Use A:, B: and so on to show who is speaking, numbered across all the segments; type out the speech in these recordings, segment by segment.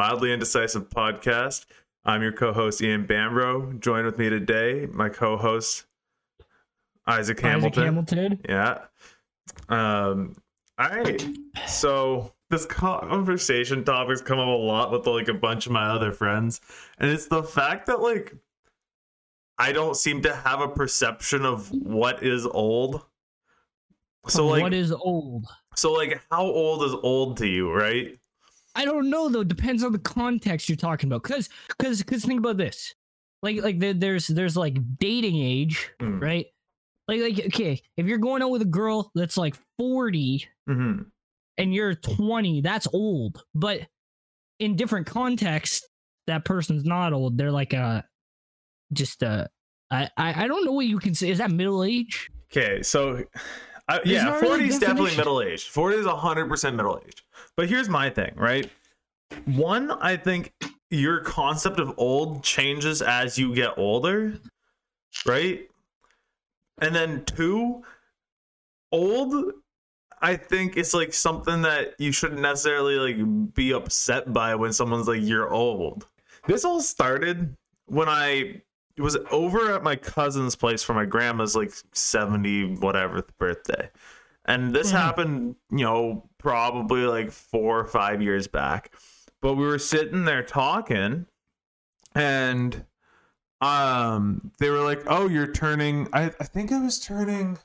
A: Mildly Indecisive podcast. I'm your co-host Ian Bambrough. Joined with me today, my co-host Isaac Hamilton.
B: Isaac Hamilton.
A: Yeah. Um. All right. So this conversation topic's come up a lot with like a bunch of my other friends, and it's the fact that like I don't seem to have a perception of what is old. So like,
B: what is old?
A: so like, how old is old to you, right?
B: I don't know though. Depends on the context you're talking about. Cause, cause, cause think about this. Like, like there, there's, there's like dating age,
A: Mm.
B: right? Like, like okay, if you're going out with a girl that's like 40
A: Mm-hmm.
B: and you're 20, that's old. But in different contexts, that person's not old. They're like a, just a. I, I I don't know what you can say. Is that middle age?
A: Okay, so I, yeah, forty is definitely middle age. Forty is hundred percent middle age. But here's my thing, right? One, I think your concept of old changes as you get older, right? And then two, old, I think it's like something that you shouldn't necessarily like be upset by when someone's like you're old. This all started when I was over at my cousin's place for my grandma's like 70 whatever birthday. And this
B: Mhm.
A: happened, you know, probably like 4 or 5 years back. But we were sitting there talking and um they were like, "Oh, you're turning I I think I was turning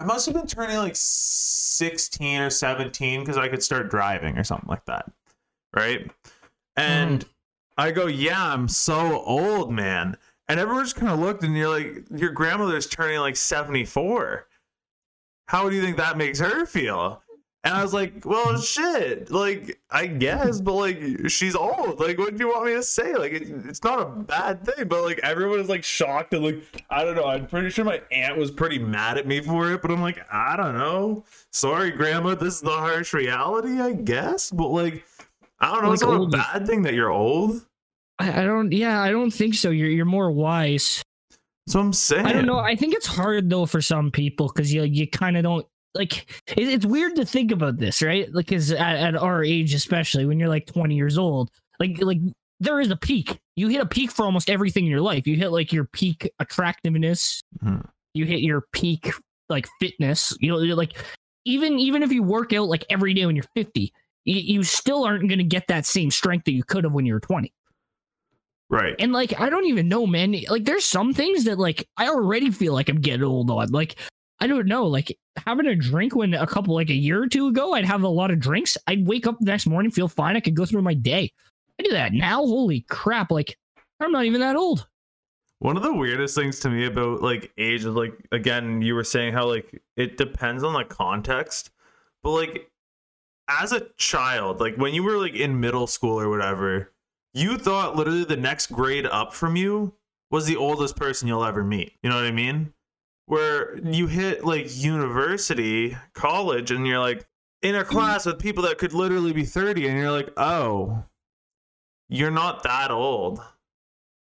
A: I must have been turning like 16 or 17 because I could start driving or something like that. Right? And I go, Yeah, I'm so old, man. And everyone just kind of looked and you're like, Your grandmother's turning like 74. How do you think that makes her feel? And I was like, well, shit. Like, I guess, but like, she's old. Like, what do you want me to say? Like, it, it's not a bad thing, but like, everyone is like shocked and like, I don't know. I'm pretty sure my aunt was pretty mad at me for it, but I'm like, I don't know. Sorry, grandma. This is the harsh reality, I guess. But like, I don't know. it's not a
B: old
A: bad thing that you're old.
B: I, I don't. Yeah, I don't think so. You're you're more wise.
A: I'm saying.
B: I don't know. I think it's hard though for some people because you you kind of don't like. It, it's weird to think about this, right? Like, because at, at our age, especially when you're like 20 years old, like like there is a peak. You hit a peak for almost everything in your life. You hit like your peak attractiveness.
A: Mhm.
B: You hit your peak like fitness. You know, like even even if you work out like every day when you're 50, you, you still aren't going to get that same strength that you could have when you were 20.
A: Right.
B: And like, I don't even know, man. Like, there's some things that like I already feel like I'm getting old on. Like, I don't know. Like having a drink when a couple like a year or two ago, I'd have a lot of drinks. I'd wake up the next morning, feel fine. I could go through my day. I do that now. Holy crap! Like, I'm not even that old.
A: One of the weirdest things to me about like age is like again, you were saying how like it depends on the context, but like as a child, like when you were like in middle school or whatever, you thought literally the next grade up from you was the oldest person you'll ever meet. You know what I mean? Where you hit like university, college, and you're like in a class with people that could literally be 30, and you're like, oh, you're not that old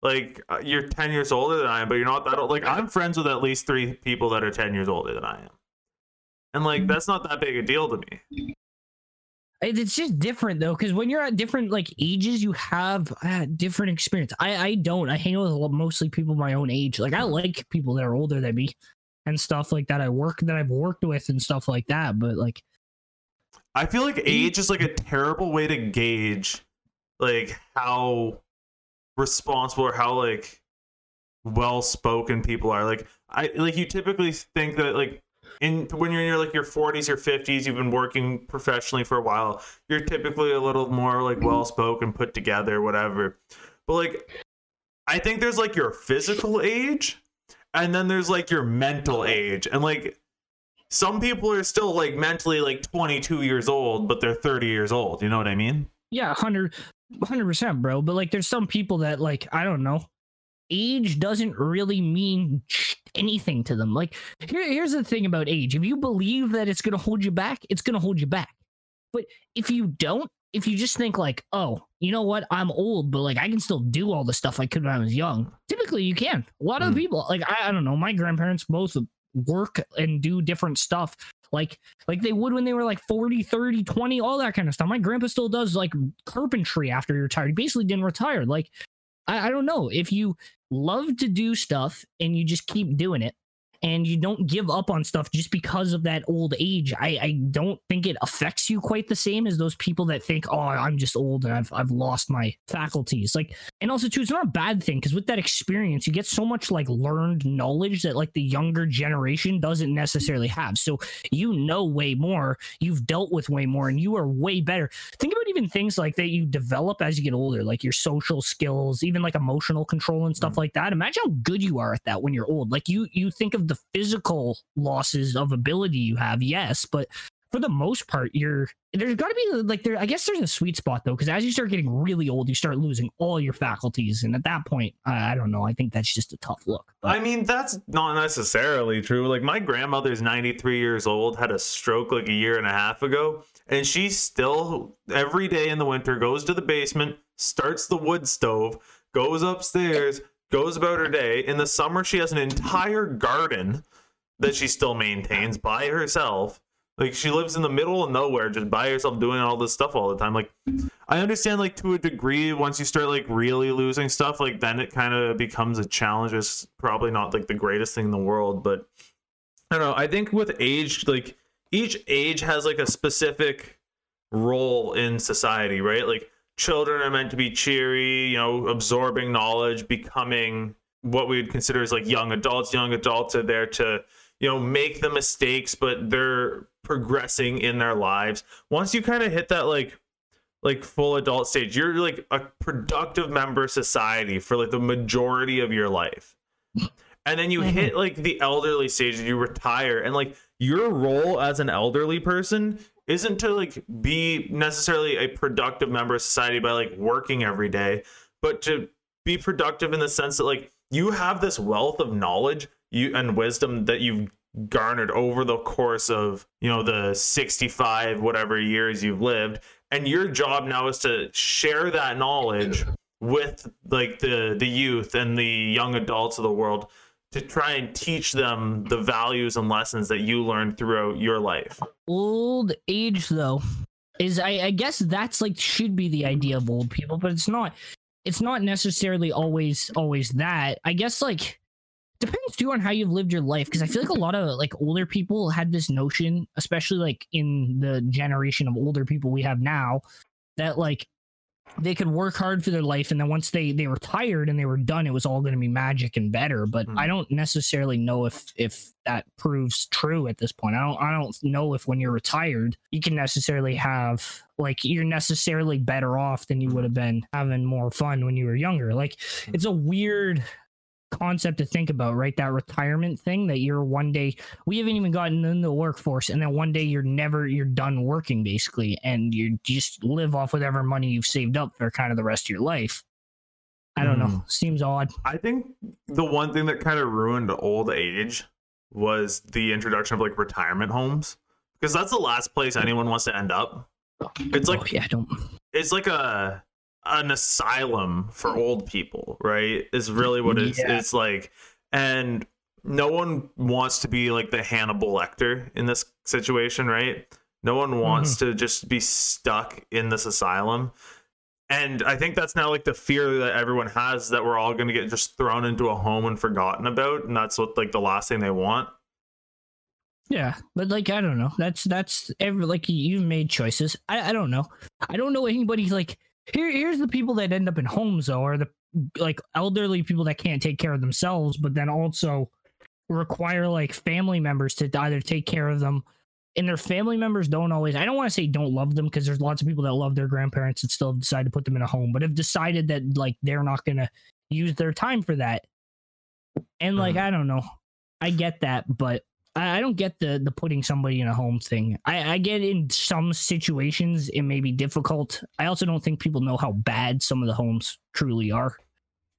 A: like uh, you're 10 years older than I am, but you're not that old. Like I'm friends with at least three people that are 10 years older than I am. And like that's not that big a deal to me.
B: It- It's just different though, because when you're at different like ages, you have uh, different experience. I I don't. I hang out with mostly people my own age. Like I like people that are older than me and stuff like that. I work that I've worked with and stuff like that. But like,
A: I feel like age is like a terrible way to gauge like how responsible or how like well spoken people are. Like I like you typically think that like in when you're in your like your 40s or 50s, you've been working professionally for a while. You're typically a little more like well spoken, put together, whatever. But like I think there's like your physical age and then there's like your mental age. And like some people are still like mentally like 22 years old, but they're 30 years old. You know what I mean?
B: yeah, 100 percent, bro. But like, there's some people that like I don't know. Age doesn't really mean anything to them. Like, here, here's the thing about age: if you believe that it's gonna hold you back, it's gonna hold you back. But if you don't, if you just think like, oh, you know what, I'm old, but like I can still do all the stuff I could when I was young. Typically, you can. A lot of
A: Mm.
B: people, like I, I don't know, my grandparents both work and do different stuff like like they would when they were like 40 30 20 all that kind of stuff my grandpa still does like carpentry after he retired he basically didn't retire like I, I don't know. If you love to do stuff and you just keep doing it and you don't give up on stuff just because of that old age. I, I don't think it affects you quite the same as those people that think, oh, I'm just old and I've I've lost my faculties. Like, and also too, it's not a bad thing because with that experience, you get so much like learned knowledge that like the younger generation doesn't necessarily have. So you know way more, you've dealt with way more, and you are way better. Think about even things like that you develop as you get older, like your social skills, even like emotional control and stuff mm-hmm. like that. Imagine how good you are at that when you're old. Like you you think of the physical losses of ability you have, yes, but for the most part, you're there's got to be like there. I guess there's a sweet spot though, because as you start getting really old, you start losing all your faculties, and at that point, I, I don't know. I think that's just a tough look.
A: But. I mean, that's not necessarily true. Like my grandmother's 93 years old, had a stroke like a year and a half ago, and she still every day in the winter goes to the basement, starts the wood stove, goes upstairs goes about her day. In the summer, she has an entire garden that she still maintains by herself. Like she lives in the middle of nowhere, just by herself, doing all this stuff all the time. Like I understand, like to a degree, once you start like really losing stuff, like then it kind of becomes a challenge. It's probably not like the greatest thing in the world, but I don't know. I think with age, like each age has like a specific role in society, right? Like children are meant to be cheery, you know, absorbing knowledge, becoming what we would consider as like young adults. Young adults are there to, you know, make the mistakes, but they're progressing in their lives. Once you kind of hit that like like full adult stage, you're like a productive member of society for like the majority of your life. And then you mm-hmm. hit like the elderly stage, and you retire, and like your role as an elderly person isn't to like be necessarily a productive member of society by like working every day, but to be productive in the sense that like you have this wealth of knowledge you and wisdom that you've garnered over the course of you know the 65 whatever years you've lived and your job now is to share that knowledge with like the the youth and the young adults of the world to try and teach them the values and lessons that you learned throughout your life.
B: Old age, though, is I, I guess that's like should be the idea of old people, but it's not. It's not necessarily always always that. I guess like depends too on how you've lived your life because I feel like a lot of like older people had this notion, especially like in the generation of older people we have now, that like they could work hard for their life and then once they they were tired and they were done it was all going to be magic and better but mm. i don't necessarily know if if that proves true at this point i don't i don't know if when you're retired you can necessarily have like you're necessarily better off than you would have been having more fun when you were younger like hmm. it's a weird concept to think about, right? That retirement thing that you're one day we haven't even gotten in the workforce, and then one day you're never you're done working basically, and you just live off whatever money you've saved up for kind of the rest of your life. I don't mm. know. Hmm. Seems odd.
A: I think the one thing that kind of ruined old age was the introduction of like retirement homes because that's the last place anyone wants to end up. It's like oh,
B: yeah, I don't.
A: It's like a an asylum for mm. old people, right? Is really what it's yeah. it's like. And no one wants to be like the Hannibal Lecter in this situation, right? No one wants mm-hmm. to just be stuck in this asylum. And I think that's now like the fear that everyone has that we're all going to get just thrown into a home and forgotten about. And that's what like the last thing they want.
B: Yeah, but like I don't know. That's that's every like you've made choices. I I don't know. I don't know anybody like here, here's the people that end up in homes though, are the like elderly people that can't take care of themselves, but then also require like family members to either take care of them. And their family members don't always, I don't want to say don't love them because there's lots of people that love their grandparents and still decide to put them in a home, but have decided that like they're not going to use their time for that. And like, mm-hmm. I don't know. I get that, but I, don't get the the putting somebody in a home thing. I, I get in some situations it may be difficult. I also don't think people know how bad some of the homes truly are.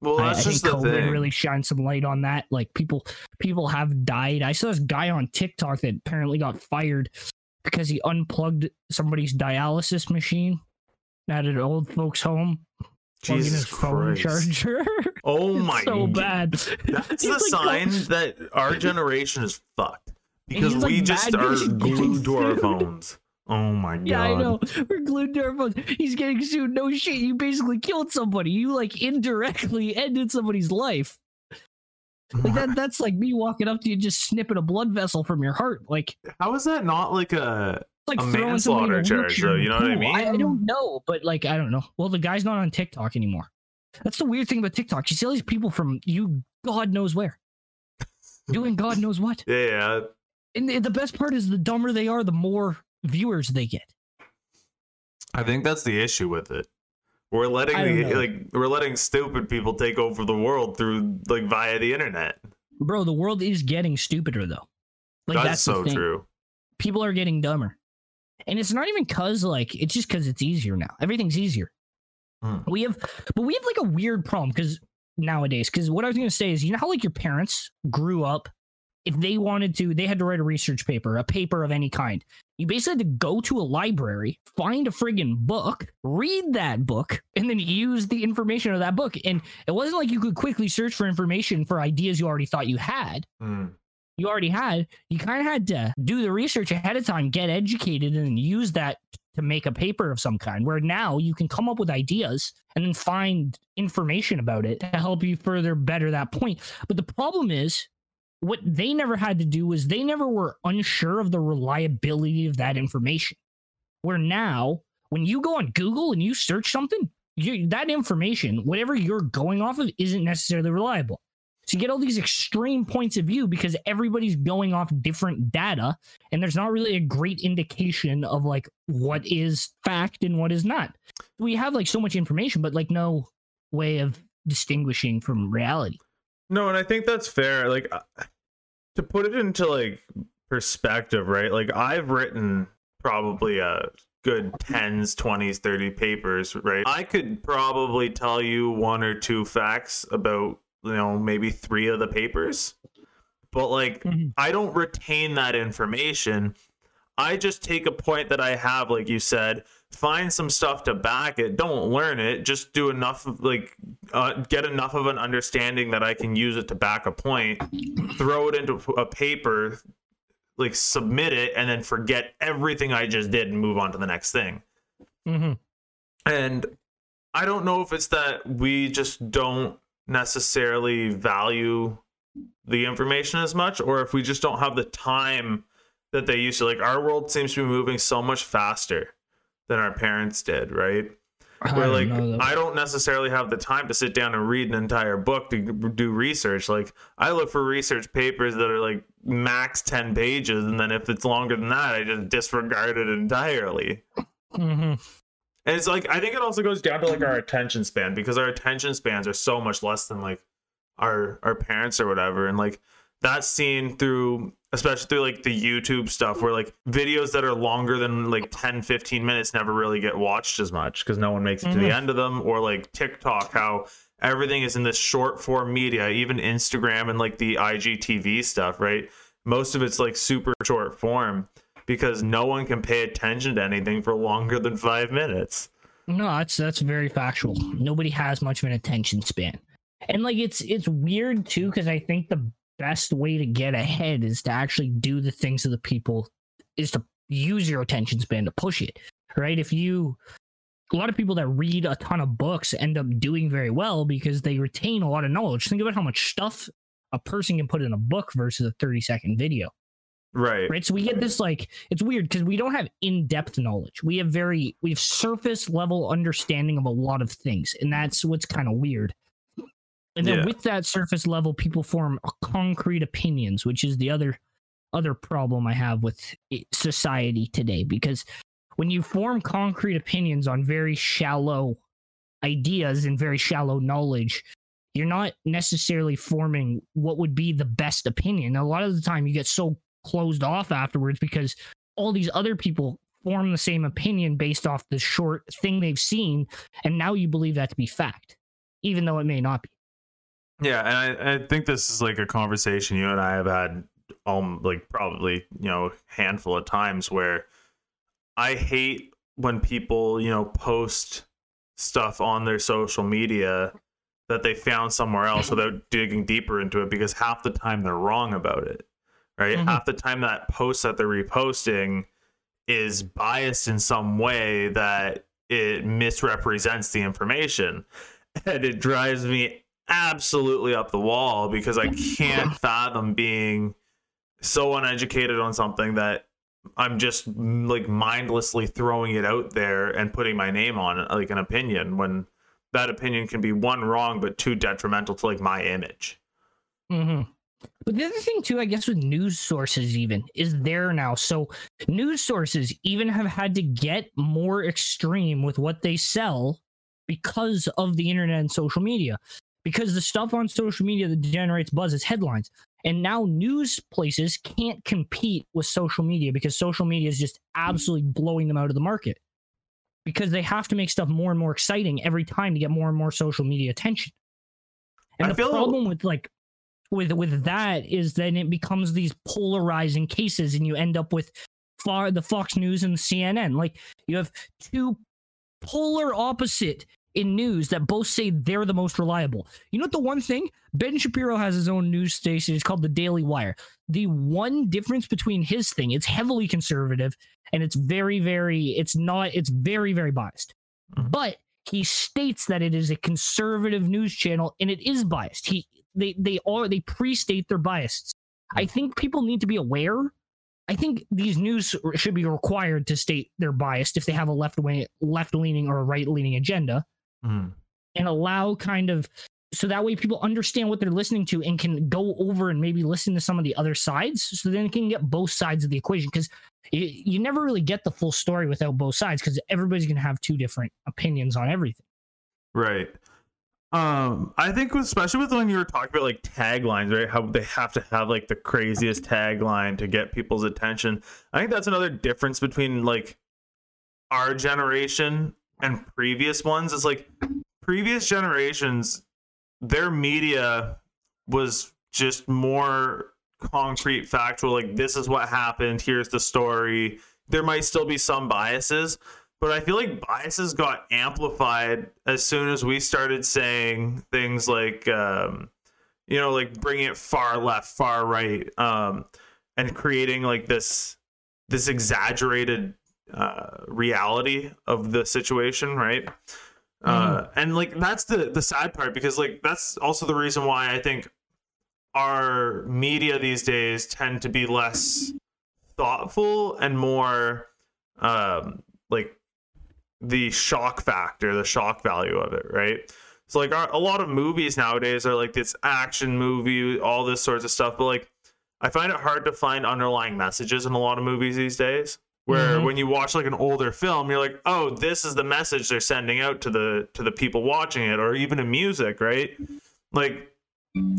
A: Well, I, I think COVID thing.
B: really shines some light on that. Like people, people have died. I saw this guy on TikTok that apparently got fired because he unplugged somebody's dialysis machine at an old folks' home.
A: Jesus his phone Christ. charger. Oh my! God!
B: So bad.
A: That's the like sign that our generation is fucked. because
B: he's, like,
A: we just are
B: 'cause he's getting
A: glued to our phones. Oh my god.
B: Yeah, I know. We're glued to our phones. He's getting sued. No shit. You basically killed somebody. You like indirectly ended somebody's life. Oh like that. That's like me walking up to you, just snipping a blood vessel from your heart. Like
A: How is that not like a
B: like
A: A
B: throwing somebody in a
A: manslaughter charge, though, you know what I
B: mean? I,
A: mean?
B: don't know, but like I don't know. Well, the guy's not on TikTok anymore. That's the weird thing about TikTok. You see all these people from you, God knows where, doing God knows what.
A: yeah?
B: And the the best part is, the dumber they are, the more viewers they get.
A: I think that's the issue with it. We're letting the
B: know.
A: like we're letting stupid people take over the world through like via the internet.
B: Bro, the world is getting stupider though. Like
A: that's,
B: that's,
A: so true.
B: People are getting dumber. And it's not even cause like it's just cause it's easier now. Everything's easier.
A: Hmm.
B: We have but we have like a weird problem because nowadays, because what I was gonna say is you know how like your parents grew up, if they wanted to, they had to write a research paper, a paper of any kind. You basically had to go to a library, find a friggin' book, read that book, and then use the information of that book. And it wasn't like you could quickly search for information for ideas you already thought you had
A: Hmm.
B: You already had, you kind of had to do the research ahead of time, get educated, and use that to make a paper of some kind. Where now you can come up with ideas and then find information about it to help you further better that point. But the problem is, what they never had to do was they never were unsure of the reliability of that information. Where now, when you go on Google and you search something, you, that information, whatever you're going off of, isn't necessarily reliable. So you get all these extreme points of view because everybody's going off different data, and there's not really a great indication of like what is fact and what is not. We have like so much information, but like no way of distinguishing from reality.
A: No, and I think that's fair. Like uh, to put it into like perspective, right? Like I've written probably a good 10s, 20s, 30 papers, right? I could probably tell you one or two facts about, you know, maybe 3 of the papers. But like
B: Mhm.
A: I don't retain that information. I just take a point that I have like you said, find some stuff to back it. Don't learn it, just do enough of like uh, get enough of an understanding that I can use it to back a point, throw it into a paper, like submit it, and then forget everything I just did and move on to the next thing.
B: Mm-hmm.
A: And I don't know if it's that we just don't necessarily value the information as much, or if we just don't have the time that they used to. Like our world seems to be moving so much faster than our parents did, right? where like I don't necessarily have the time to sit down and read an entire book to do research. Like I look for research papers that are like max 10 pages and then if it's longer than that I just disregard it entirely.
B: hmm
A: And it's like I think it also goes down to like our attention span because our attention spans are so much less than like our our parents or whatever. And like that's seen through especially through like the YouTube stuff where like videos that are longer than like 10 15 minutes never really get watched as much because no one makes it to the
B: Mhm.
A: end of them. Or like TikTok how everything is in this short form media even Instagram and like the IGTV stuff right? Most of it's like super short form because no one can pay attention to anything for longer than 5 minutes
B: No, that's that's very factual. Nobody has much of an attention span, and like it's it's weird too because I think the best way to get ahead is to actually do the things of the people is to use your attention span to push it right. If you a lot of people that read a ton of books end up doing very well because they retain a lot of knowledge. Think about how much stuff a person can put in a book versus a 30 second video
A: right
B: right so we get this like it's weird because we don't have in-depth knowledge we have very we have surface level understanding of a lot of things and that's what's kind of weird and then
A: Yeah.
B: with that surface level people form concrete opinions which is the other other problem i have with society today because when you form concrete opinions on very shallow ideas and very shallow knowledge you're not necessarily forming what would be the best opinion. A lot of the time, you get so closed off afterwards because all these other people form the same opinion based off the short thing they've seen, and now you believe that to be fact, even though it may not be.
A: Yeah, and I, I think this is like a conversation you and I have had um like probably, you know, handful of times where I hate when people, you know, post stuff on their social media that they found somewhere else without digging deeper into it because half the time they're wrong about it. Right?
B: Mhm.
A: Half the time that post that they're reposting is biased in some way that it misrepresents the information. And it drives me absolutely up the wall because I can't fathom being so uneducated on something that I'm just like mindlessly throwing it out there and putting my name on it, like an opinion when that opinion can be one wrong but two detrimental to like my image.
B: hmm But the other thing too, I guess, with news sources even is there now. So news sources even have had to get more extreme with what they sell because of the internet and social media. Because the stuff on social media that generates buzz is headlines. And now news places can't compete with social media because social media is just absolutely blowing them out of the market. Because they have to make stuff more and more exciting every time to get more and more social media attention. And
A: I
B: the
A: feel-
B: problem with like with with that is then it becomes these polarizing cases and you end up with far the Fox News and the CNN. Like you have two polar opposite in news that both say they're the most reliable. You know what the one thing? Ben Shapiro has his own news station. It's called the Daily Wire. The one difference between his thing, it's heavily conservative and it's very, very, it's not, it's very, very biased.
A: Mhm.
B: But he states that it is a conservative news channel and it is biased. He they they are they pre-state their biases. I think people need to be aware. I think these news should be required to state they're biased if they have a left wing left leaning or a right leaning agenda
A: Mhm.
B: and allow kind of so that way people understand what they're listening to and can go over and maybe listen to some of the other sides so then they can get both sides of the equation because you, you never really get the full story without both sides because everybody's going to have two different opinions on everything
A: Right. Um, I think especially with when you were talking about like taglines, right? How they have to have like the craziest tagline to get people's attention. I think that's another difference between like our generation and previous ones. Is like previous generations, their media was just more concrete, factual. Like this is what happened. Here's the story. There might still be some biases, but I feel like biases got amplified as soon as we started saying things like, um, you know, like bringing it far left, far right, um, and creating like this this exaggerated uh, reality of the situation, right? Uh, and like that's the the sad part because like that's also the reason why I think our media these days tend to be less thoughtful and more um like the shock factor, the shock value of it, right? So like a lot of movies nowadays are like this action movie, all this sorts of stuff, but like I find it hard to find underlying messages in a lot of movies these days. Where
B: Mhm.
A: when you watch like an older film, you're like, oh, this is the message they're sending out to the to the people watching it, or even in music, right? Like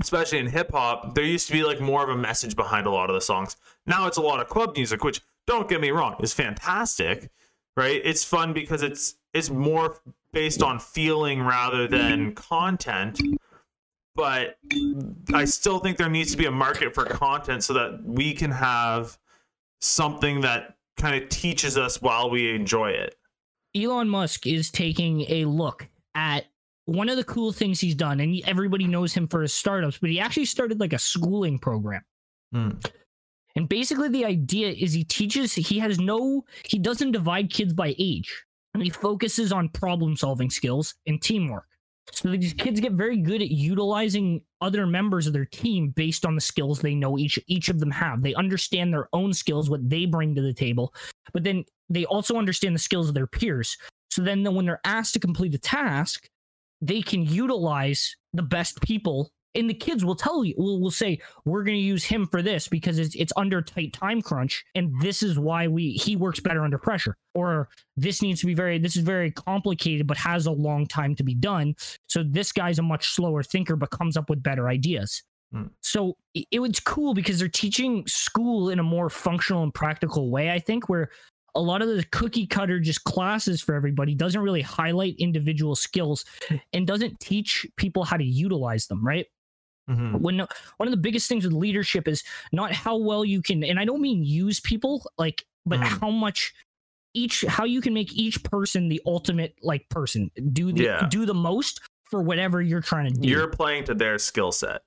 A: especially in hip hop, there used to be like more of a message behind a lot of the songs. Now it's a lot of club music, which don't get me wrong, is fantastic, right? It's fun because it's it's more based on feeling rather than content. But I still think there needs to be a market for content so that we can have something that kind of teaches us while we enjoy it.
B: Elon Musk is taking a look at one of the cool things he's done, and everybody knows him for his startups, but he actually started like a schooling program.
A: Hmm.
B: And basically, the idea is he teaches, he has no, he doesn't divide kids by age, and he focuses on problem solving skills and teamwork. So these kids get very good at utilizing other members of their team based on the skills they know each each of them have. They understand their own skills, what they bring to the table, but then they also understand the skills of their peers. So then when they're asked to complete a task, they can utilize the best people. And the kids will tell you, will will say, we're going to use him for this because it's it's under tight time crunch, and this is why we he works better under pressure. Or this needs to be very this is very complicated, but has a long time to be done. So this guy's a much slower thinker, but comes up with better ideas.
A: Hmm.
B: So it, it was cool because they're teaching school in a more functional and practical way. I think where a lot of the cookie cutter just classes for everybody doesn't really highlight individual skills and doesn't teach people how to utilize them right
A: Mhm.
B: when one of the biggest things with leadership is not how well you can and i don't mean use people like but
A: Mm.
B: how much each how you can make each person the ultimate like person do the
A: Yeah.
B: do the most for whatever you're trying to do
A: You're playing to their skill set.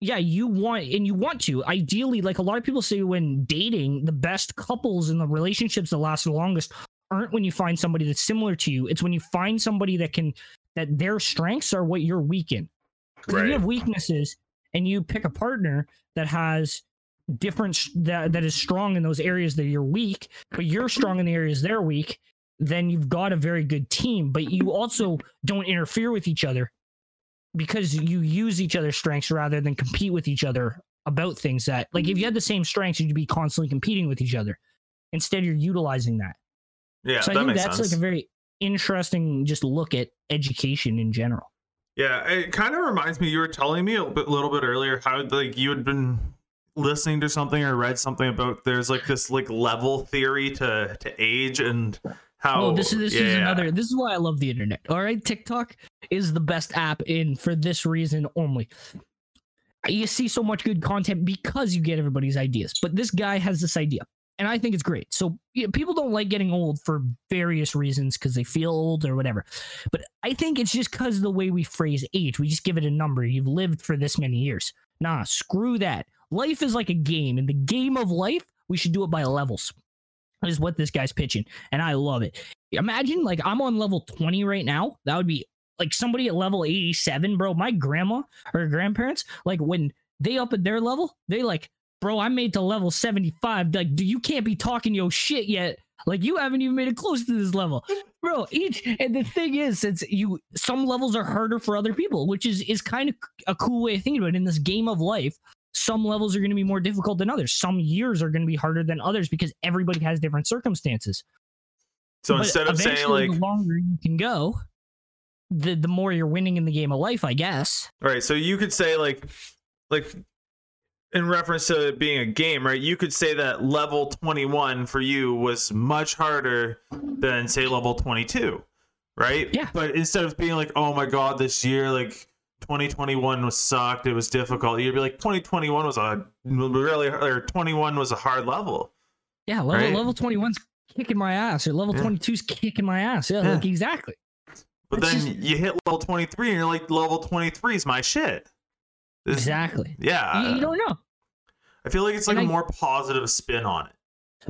B: yeah, you want and you want to. Ideally, like a lot of people say when dating, the best couples and the relationships that last the longest aren't when you find somebody that's similar to you. It's when you find somebody that can that their strengths are what you're weak in. 'Cause If you have weaknesses and you pick a partner that has different that that is strong in those areas that you're weak, but you're strong in the areas they're weak, then you've got a very good team. But you also don't interfere with each other because you use each other's strengths rather than compete with each other about things that like if you had the same strengths, you'd be constantly competing with each other. Instead, you're utilizing that.
A: Yeah,
B: so I
A: that
B: think that's
A: sense.
B: like a very interesting just look at education in general.
A: Yeah, it kind of reminds me. You were telling me a bit, little bit earlier how like you had been listening to something or read something about there's like this like level theory to to age and how.
B: Oh, this is this is another. This is why I love the internet. All right, TikTok is the best app in for this reason only. You see so much good content because you get everybody's ideas. But this guy has this idea, and I think it's great. So you know, people don't like getting old for various reasons because they feel old or whatever. But I think it's just because the way we phrase age. We just give it a number. You've lived for this many years. Nah, screw that. Life is like a game. In the game of life, we should do it by levels. Is what this guy's pitching, and I love it. Imagine like I'm on level 20 right now. That would be like somebody at level 87, bro. My grandma or grandparents, like when they up at their level, they like, bro, I made to level 75. Like, do you can't be talking your shit yet? Like you haven't even made it close to this level. Bro, each and the thing is, since you some levels are harder for other people, which is is kind of a cool way of thinking about it. In this game of life, some levels are going to be more difficult than others. Some years are going to be harder than others because everybody has different circumstances.
A: So
B: But
A: instead of saying like,
B: the longer you can go, the the more you're winning in the game of life, I guess.
A: all right, so you could say like, like in reference to it being a game, right? You could say that level 21 for you was much harder than say level 22, right?
B: Yeah.
A: But instead of being like, oh my god, this year like 2021 was sucked, it was difficult. You'd be like 2021 was a really or 21 was a hard level.
B: Yeah, level
A: Right.
B: level 21's kicking my ass, or level
A: Yeah.
B: 22's kicking my ass. Yeah,
A: Yeah.
B: like exactly.
A: But then you hit level 23 and you're like level 23 is my shit. This-
B: Exactly.
A: Yeah.
B: you, you don't know.
A: I feel like it's like
B: And
A: a
B: I-
A: more positive spin on it.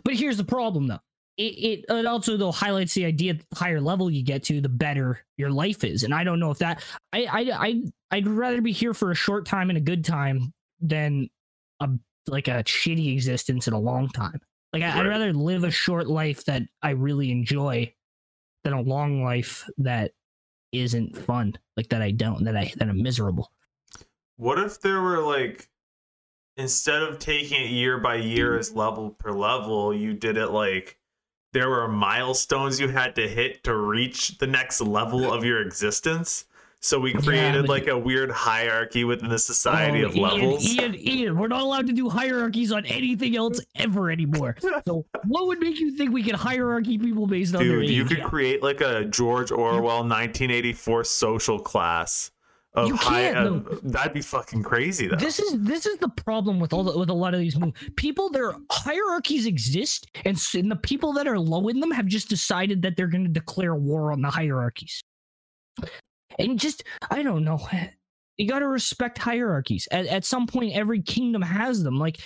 B: But here's the problem, though. It, it it also though highlights the idea the higher level you get to, the better your life is. And I don't know if that I I I I'd rather be here for a short time and a good time than a like a shitty existence in a long time. Like I, I'd rather live a short life that I really enjoy than a long life that isn't fun. Like that I don't that I that I'm miserable.
A: What if there were like instead of taking it year by year as mm-hmm. level per level, you did it like there were milestones you had to hit to reach the next level of your existence? So we created
B: but-
A: like a weird hierarchy within the society
B: Oh,
A: of
B: Ian,
A: levels.
B: Ian, Ian, we're not allowed to do hierarchies on anything else ever anymore. So, what would make you think we could hierarchy people based on their
A: Dude,
B: age?
A: you could
B: Yeah.
A: create like a George Orwell 1984 social class of
B: You can't,
A: of- that'd be fucking crazy though.
B: This is this is the problem with all the, with a lot of these movies. People, their hierarchies exist, and, and the people that are low in them have just decided that they're going to declare war on the hierarchies. And just, I don't know. You got to respect hierarchies. At, at some point, every kingdom has them. Like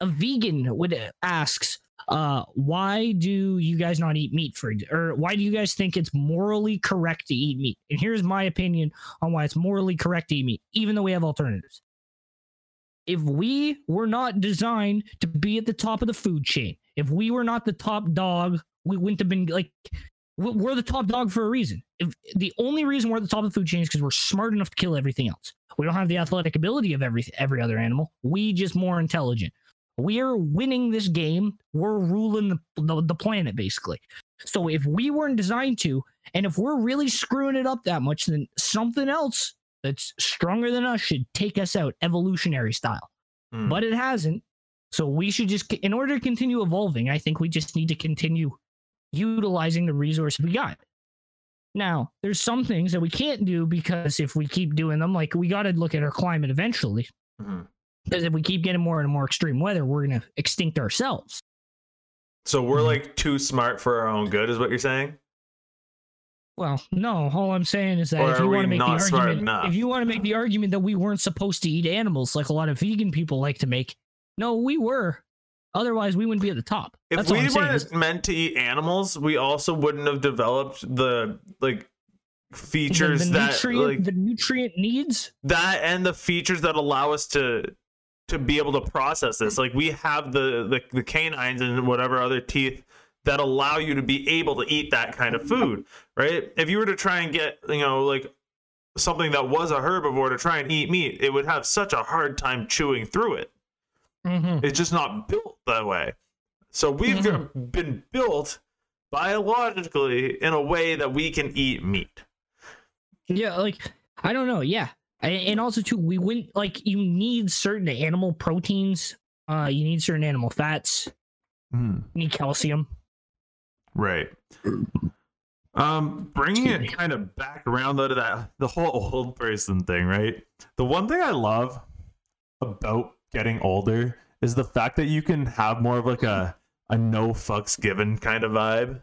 B: a vegan would uh, asks, uh, why do you guys not eat meat for, or why do you guys think it's morally correct to eat meat? And here's my opinion on why it's morally correct to eat meat, even though we have alternatives if we were not designed to be at the top of the food chain, if we were not the top dog, we wouldn't have been like we- we're the top dog for a reason. If the only reason we're at the top of the food chain is because we're smart enough to kill everything else. We don't have the athletic ability of every every other animal. We just more intelligent. We're winning this game. We're ruling the, the, the planet basically. So if we weren't designed to, and if we're really screwing it up that much, then something else that's stronger than us should take us out evolutionary style.
A: Hmm.
B: But it hasn't. So we should just, in order to continue evolving, I think we just need to continue utilizing the resource we got. Now, there's some things that we can't do because if we keep doing them, like we got to look at our climate eventually.
A: Mhm.
B: Because if we keep getting more and more extreme weather, we're going to extinct ourselves.
A: So we're
B: Mhm.
A: like too smart for our own good, is what you're saying?
B: Well, no. All I'm saying is that
A: Or
B: if you want to make the argument,
A: enough?
B: if you want to make the argument that we weren't supposed to eat animals, like a lot of vegan people like to make, no, we were. Otherwise, we wouldn't be at the top.
A: If
B: That's
A: we weren't meant to eat animals, we also wouldn't have developed the like
B: the,
A: features
B: the
A: that
B: nutrient,
A: like
B: the nutrient needs.
A: that and the features that allow us to to be able to process this. Like we have the the, the canines and whatever other teeth that allow you to be able to eat that kind of food, right? If you were to try and get, you know, like something that was a herbivore to try and eat meat, it would have such a hard time chewing through it.
B: Mhm.
A: It's just not built that way. So we've
B: Mhm.
A: been built biologically in a way that we can eat meat.
B: Yeah, like I don't know. Yeah, and also too, we wouldn't like you need certain animal proteins. Uh, you need certain animal fats. You need calcium.
A: Right. Um, bringing
B: Excuse me.
A: it kind of back around though to that the whole old person thing, right? The one thing I love about getting older is the fact that you can have more of like a a no fucks given kind of vibe.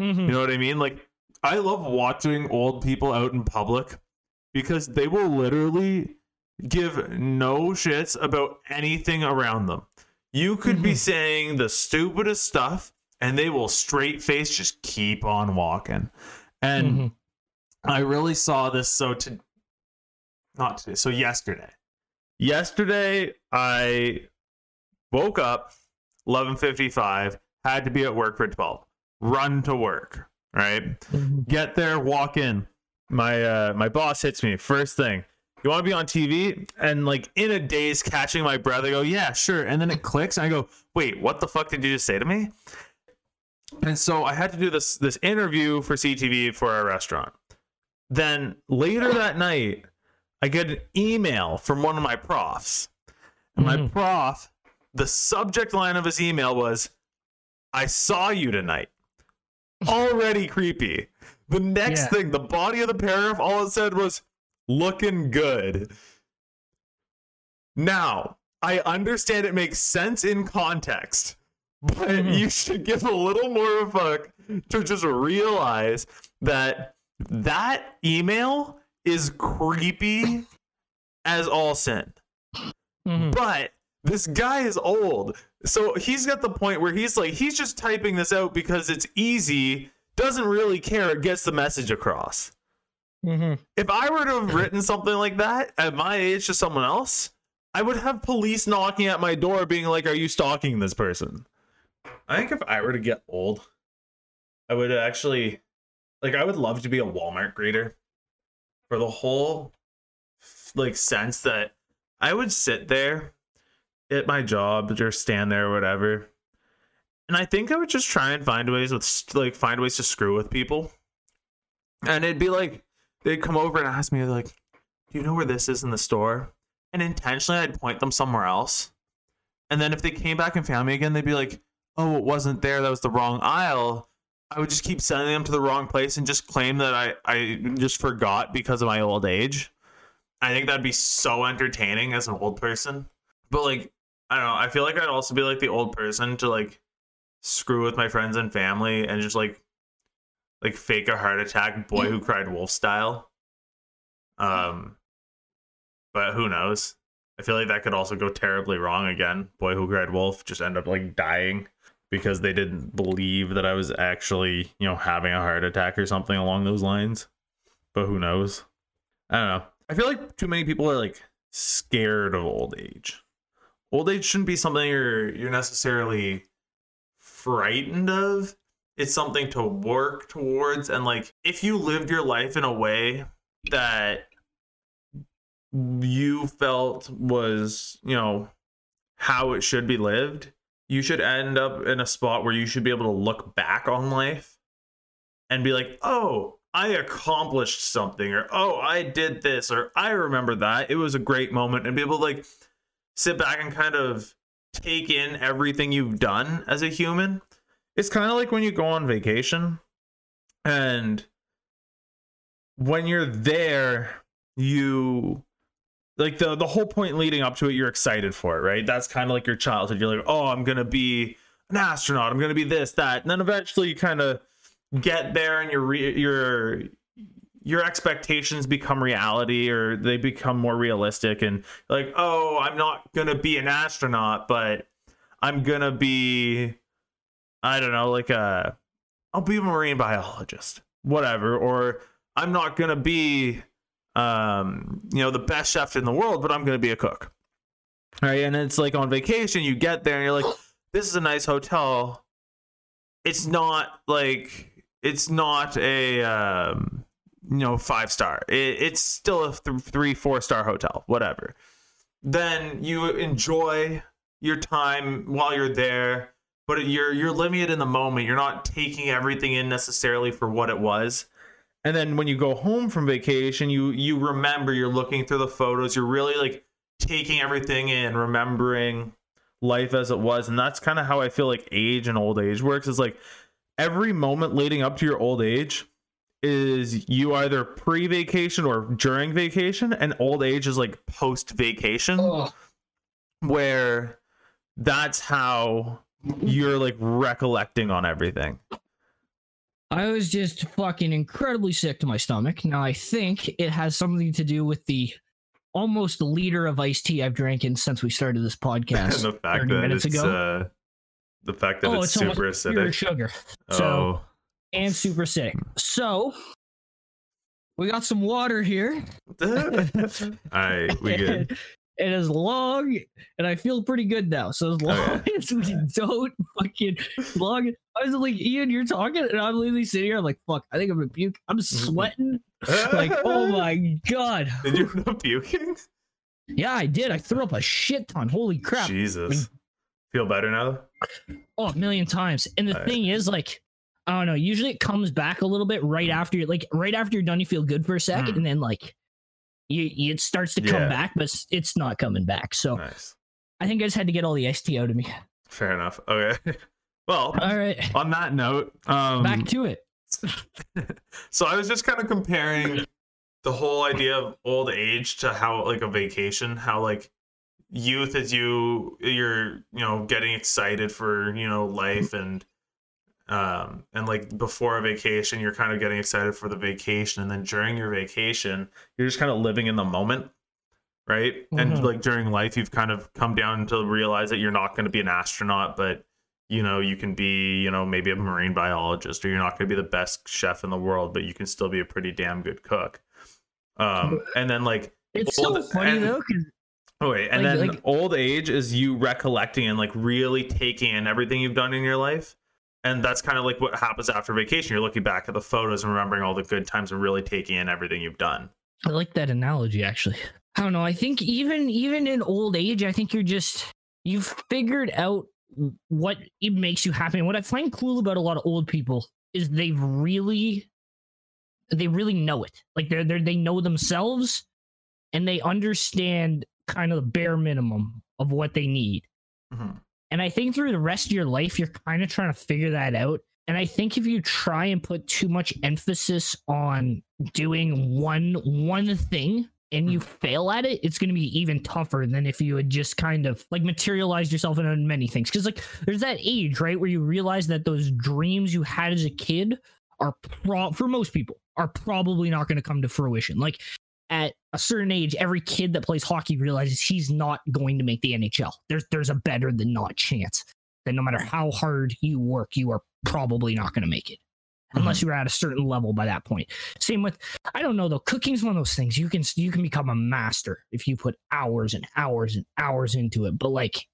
B: Mhm.
A: You know what I mean? Like I love watching old people out in public because they will literally give no shits about anything around them. You could be
B: Mhm.
A: saying the stupidest stuff and they will straight face just keep on walking. And
B: Mhm.
A: I really saw this so to not today, so yesterday. Yesterday I woke up 11:55, had to be at work for 12. Run to work, right?
B: Mhm.
A: Get there, walk in. My uh my boss hits me first thing. You want to be on TV? And like in a daze catching my breath, I go, "Yeah, sure." And then it clicks and I go, "Wait, what the fuck did you just say to me?" And so I had to do this this interview for CTV for our restaurant. Then later that night, I get an email from one of my profs. And my
B: Mhm.
A: prof, the subject line of his email was, I saw you tonight. Already creepy. The next
B: Yeah.
A: thing, the body of the paragraph, all it said was, looking good. Now, I understand it makes sense in context, but
B: Mhm.
A: you should give a little more of a fuck to just realize that that email is creepy as all sin.
B: Mhm.
A: But this guy is old. So he's got the point where he's like, he's just typing this out because it's easy, doesn't really care, it gets the message across.
B: Mhm.
A: If I were to have written something like that at my age to someone else, I would have police knocking at my door being like, Are you stalking this person? I think if I were to get old, I would actually, like, I would love to be a Walmart greeter for the whole, like, sense that I would sit there at my job or stand there or whatever. And I think I would just try and find ways with like find ways to screw with people. And it'd be like they'd come over and ask me like, "Do you know where this is in the store?" And intentionally I'd point them somewhere else. And then if they came back and found me again, they'd be like, "Oh, it wasn't there. That was the wrong aisle." I would just keep sending them to the wrong place and just claim that I I just forgot because of my old age. I think that'd be so entertaining as an old person. But like, I don't know. I feel like I'd also be like the old person to like screw with my friends and family and just like like fake a heart attack, boy who cried wolf style. Um, but who knows? I feel like that could also go terribly wrong again. Boy who cried wolf just end up like dying because they didn't believe that I was actually, you know, having a heart attack or something along those lines. But who knows? I don't know. I feel like too many people are like scared of old age. Old age shouldn't be something you're you're necessarily frightened of. It's something to work towards and like if you lived your life in a way that you felt was, you know, how it should be lived, you should end up in a spot where you should be able to look back on life and be like, "Oh, I accomplished something," or "Oh, I did this," or "I remember that. It was a great moment," and be able to like sit back and kind of take in everything you've done as a human. It's kind of like when you go on vacation and when you're there, you like the the whole point leading up to it you're excited for it, right? That's kind of like your childhood. You're like, "Oh, I'm to be an astronaut. I'm to be this, that." And then eventually you kind of get there and your re- your your expectations become reality or they become more realistic and like oh i'm not gonna be an astronaut but i'm gonna be i don't know like a i'll be a marine biologist whatever or i'm not gonna be um you know the best chef in the world but i'm gonna be a cook. Right? And it's like on vacation you get there and you're like this is a nice hotel. It's not like it's not a um you know five star. It, it's still a th- three four star hotel whatever. Then you enjoy your time while you're there but you're you're living it in the moment. You're not taking everything in necessarily for what it was. And then when you go home from vacation you you remember you're looking through the photos you're really like taking everything in remembering life as it was. And that's kind of how i feel like age and old age works. Is like every moment leading up to your old age is you either pre-vacation or during vacation and old age is like post-vacation
B: Oh,
A: where that's how you're like recollecting on everything
B: I was just fucking incredibly sick to my stomach. Now I think it has something to do with the almost liter of iced tea I've drank in since we started this podcast.
A: the fact
B: 30
A: that
B: minutes
A: it's
B: ago.
A: uh the fact that
B: oh,
A: it's,
B: it's,
A: super acidic
B: sugar.
A: oh
B: So and super sick. So we got some water here.
A: all right we good
B: It is long, and I feel pretty good now. So as long
A: Okay.
B: as we don't fucking as long, I was like, Ian, you're talking, and I'm literally sitting here. I'm like, fuck, I think I'm gonna puke. I'm sweating. like, oh my god.
A: did you end up puking
B: Yeah, I did. I threw up a shit ton. Holy crap.
A: jesus feel better now
B: Oh, a million times. And the
A: Alright.
B: thing is, like, I don't know. Usually it comes back a little bit right after you're like right after you're done. You feel good for a second,
A: Mm.
B: and then like you, you it starts to come
A: Yeah.
B: back, but it's- not coming back. So
A: nice
B: I think I just had to get all the tea out of me.
A: fair enough okay well
B: All right,
A: on that note um
B: back to it.
A: so I was just kind of comparing the whole idea of old age to how like a vacation, how like youth is you you're you know getting excited for you know life and um and like before a vacation you're kind of getting excited for the vacation and then during your vacation you're just kind of living in the moment right? And
B: Mhm.
A: like during life you've kind of come down to realize that you're not going to be an astronaut but you know you can be you know maybe a marine biologist or you're not going to be the best chef in the world but you can still be a pretty damn good cook. Um and then like
B: It's so
A: old-
B: funny
A: and-
B: though,
A: oh wait and
B: Like-
A: then
B: like-
A: old age is you recollecting and like really taking in everything you've done in your life and that's kind of like what happens after vacation you're looking back at the photos and remembering all the good times and really taking in everything you've done
B: I like that analogy actually. I don't know. I think even even in old age, I think you're just you've figured out what it makes you happy. And what I find cool about a lot of old people is they really they really know it. Like they're they they know themselves and they understand kind of the bare minimum of what they need.
A: Mhm.
B: And I think through the rest of your life, you're kind of trying to figure that out. And I think if you try and put too much emphasis on doing one one thing and you hmm. fail at it, it's going to be even tougher than if you had just kind of like materialized yourself into many things. Because like there's that age, right, where you realize that those dreams you had as a kid are pro- for most people are probably not going to come to fruition. Like at a certain age, every kid that plays hockey realizes he's not going to make the NHL. There's there's a better than not chance that no matter how hard you work, you are probably not going to make it unless you're at a certain level by that point. Same with I don't know though. Cooking's one of those things you can you can become a master if you put hours and hours and hours into it, but like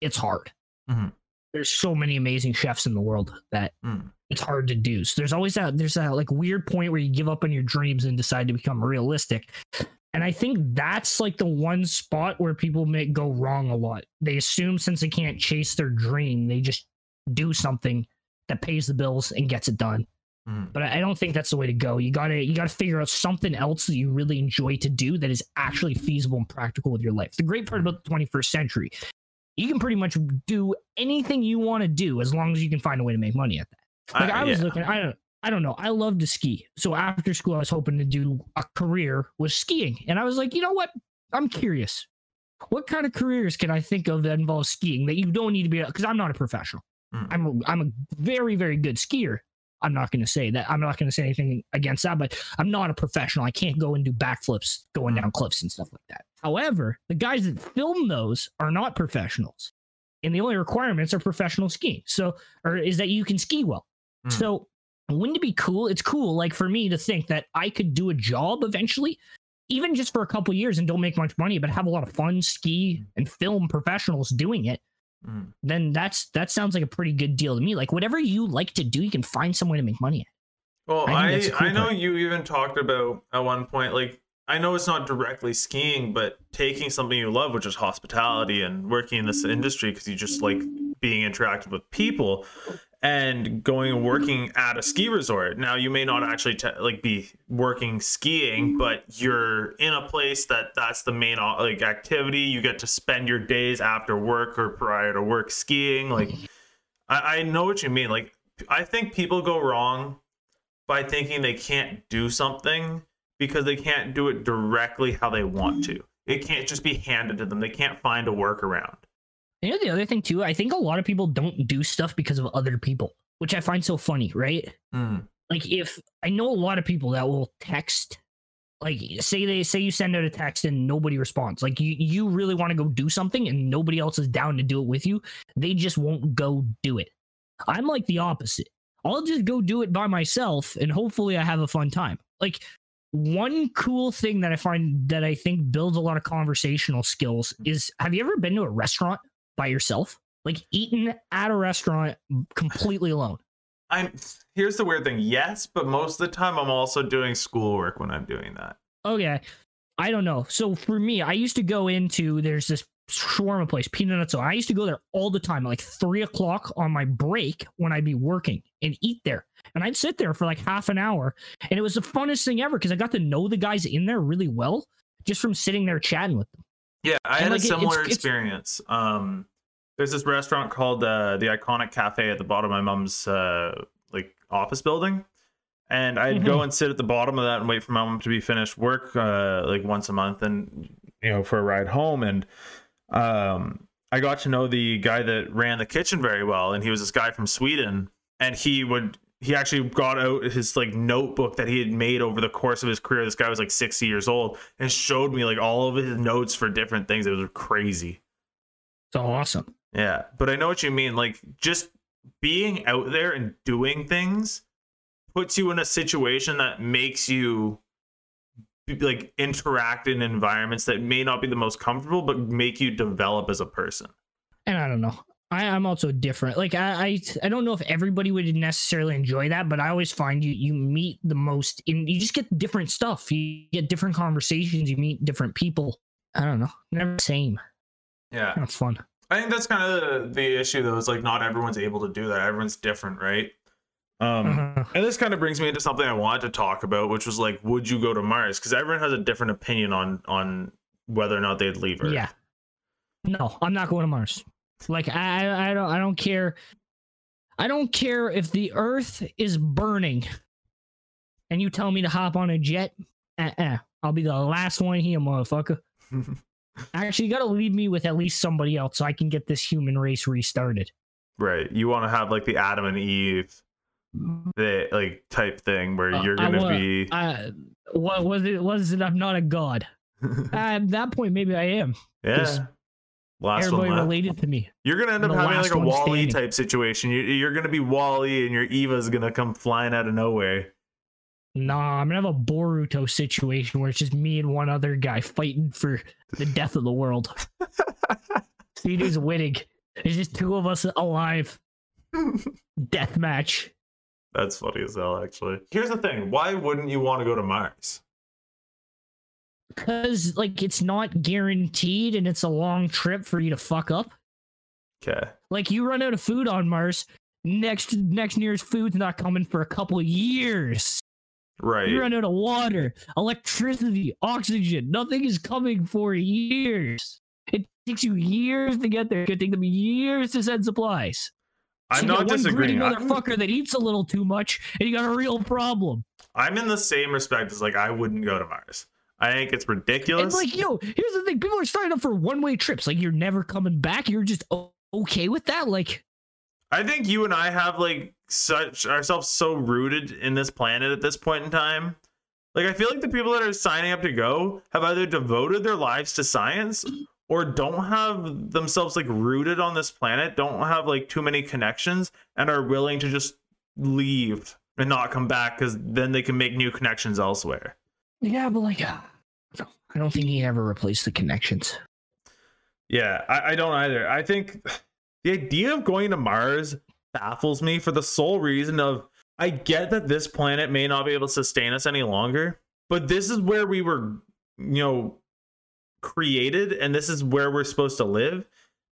B: it's hard.
A: Mhm.
B: There's so many amazing chefs in the world that
A: Mm.
B: It's hard to do. So there's always that there's that like weird point where you give up on your dreams and decide to become realistic. And I think that's like the one spot where people may go wrong a lot. They assume since they can't chase their dream, they just do something that pays the bills and gets it done.
A: Mhm.
B: But I I don't think that's the way to go. You gotta you gotta figure out something else that you really enjoy to do that is actually feasible and practical with your life. The great part about the 21st century, you can pretty much do anything you want to do as long as you can find a way to make money at that. Like I, was
A: yeah.
B: looking, I don't, I don't know. I love to ski. So after school, I was hoping to do a career with skiing, and I was like, you know what? I'm curious. What kind of careers can I think of that involve skiing that you don't need to be? Because I'm not a professional.
A: Mm.
B: I'm a, I'm a very very good skier, I'm not going to say that. I'm not going to say anything against that, but I'm not a professional. I can't go and do backflips going down cliffs and stuff like that. However, the guys that film those are not professionals. And the only requirements are professional skiing. So, or is that you can ski well.
A: Hmm.
B: So, wouldn't it be cool? It's cool, like for me to think that I could do a job eventually, even just for a couple years and don't make much money, but have a lot of fun, ski and film professionals doing it
A: Mm.
B: then that's that sounds like a pretty good deal to me. Like whatever you like to do, you can find some way to make money at.
A: Well,
B: I
A: I
B: think that's a cool
A: I know you even talked about at one point like I know it's not directly skiing, but taking something you love, which is hospitality and working in this industry because you just like being interactive with people and going and working mm-hmm. at a ski resort. Now, you may not actually te- like be working skiing, mm-hmm. but you're in a place that that's the main uh, like activity. You get to spend your days after work or prior to work skiing. Like, mm-hmm. I, I know what you mean. Like, I think people go wrong by thinking they can't do something because they can't do it directly how they want to. It can't just be handed to them. They can't find a workaround.
B: You know the other thing too, I think a lot of people don't do stuff because of other people, which I find so funny, right?
A: Mm.
B: Like if I know a lot of people that will text like say they say you send out a text and nobody responds. Like you you really want to go do something and nobody else is down to do it with you, they just won't go do it. I'm like the opposite. I'll just go do it by myself and hopefully I have a fun time. Like one cool thing that I find that I think builds a lot of conversational skills is have you ever been to a restaurant by yourself? Like eaten at a restaurant completely alone.
A: I'm here's the weird thing. Yes, but most of the time I'm also doing schoolwork when I'm doing that.
B: Okay. I don't know. So for me, I used to go into there's this shawarma place, Peanut Nutso. I used to go there all the time, like three o'clock on my break when I'd be working and eat there. And I'd sit there for like half an hour. And it was the funnest thing ever because I got to know the guys in there really well just from sitting there chatting with them.
A: Yeah, I
B: And,
A: had
B: like,
A: a
B: it's-
A: similar
B: it's-
A: experience. Um, there's this restaurant called uh, the Iconic Cafe at the bottom of my mom's uh, like office building, and I'd go and sit at the bottom of that and wait for my mom to be finished work uh, like once a month, and you know for a ride home. And um, I got to know the guy that ran the kitchen very well, and he was this guy from Sweden, and he would. He actually got out his like notebook that he had made over the course of his career. This guy was like 60 years old and showed me like all of his notes for different things. It was crazy.
B: It's awesome.
A: Yeah, but I know what you mean. Like just being out there and doing things puts you in a situation that makes you like interact in environments that may not be the most comfortable, but make you develop as a person.
B: And I don't know. I, I'm also different. Like I, I I don't know if everybody would necessarily enjoy that, but I always find you you meet the most in you just get different stuff. You get different conversations, you meet different people. I don't know. Never the same.
A: Yeah,
B: Kind of fun.
A: I think that's kind of the, the issue though. Is like not everyone's able to do that. Everyone's different, right? Um,
B: Uh-huh.
A: And this kind of brings me into something I wanted to talk about, which was like, would you go to Mars? Because everyone has a different opinion on on whether or not they'd leave Earth.
B: Yeah. No, I'm not going to Mars. Like I, I I don't I don't care. I don't care if the Earth is burning, and you tell me to hop on a jet. Uh-uh. I'll be the last one here, motherfucker. Actually, you got to leave me with at least somebody else so I can get this human race restarted.
A: right. You want to have like the Adam and Eve, the like type thing where
B: Uh,
A: you're gonna
B: wa-
A: be.
B: Uh, what was it? Was it? I'm not a god. At that point, maybe I am.
A: yeah. Last
B: Everybody
A: one left.
B: related to me.
A: You're gonna end up having like a WALL-E
B: standing.
A: type situation. You, you're gonna be WALL-E, and your Eva's gonna come flying out of nowhere.
B: Nah, I'm gonna have a Boruto situation where it's just me and one other guy fighting for the death of the world. CD's winning. It's just two of us alive. Death match.
A: That's funny as hell, actually. Here's the thing: why wouldn't you want to go to Mars?
B: Cause like it's not guaranteed and it's a long trip for you to fuck up.
A: Okay.
B: Like you run out of food on Mars, next next nearest food's not coming for a couple of years.
A: Right.
B: You run out of water, electricity, oxygen. Nothing is coming for years. It takes you years to get there. It could take them years to send supplies.
A: I'm
B: you
A: not
B: one
A: disagreeing. I'm,
B: motherfucker that eats a little too much, and you got a real problem.
A: I'm in the same respect as like I wouldn't go to Mars. I think it's
B: And
A: ridiculous.
B: like, yo, here's the thing: people are signing up for one-way trips. Like, you're never coming back. You're just okay with that. Like,
A: I think you and I have like such ourselves so rooted in this planet at this point in time. Like I feel like the people that are signing up to go have either devoted their lives to science or don't have themselves like rooted on this planet, don't have like too many connections and are willing to just leave and not come back cuz then they can make new connections elsewhere.
B: Yeah, but like, uh, I don't think he ever replaced the connections.
A: Yeah, I, I don't either. I think the idea of going to Mars baffles me for the sole reason of I get that this planet may not be able to sustain us any longer, but this is where we were, you know, created and this is where we're supposed to live.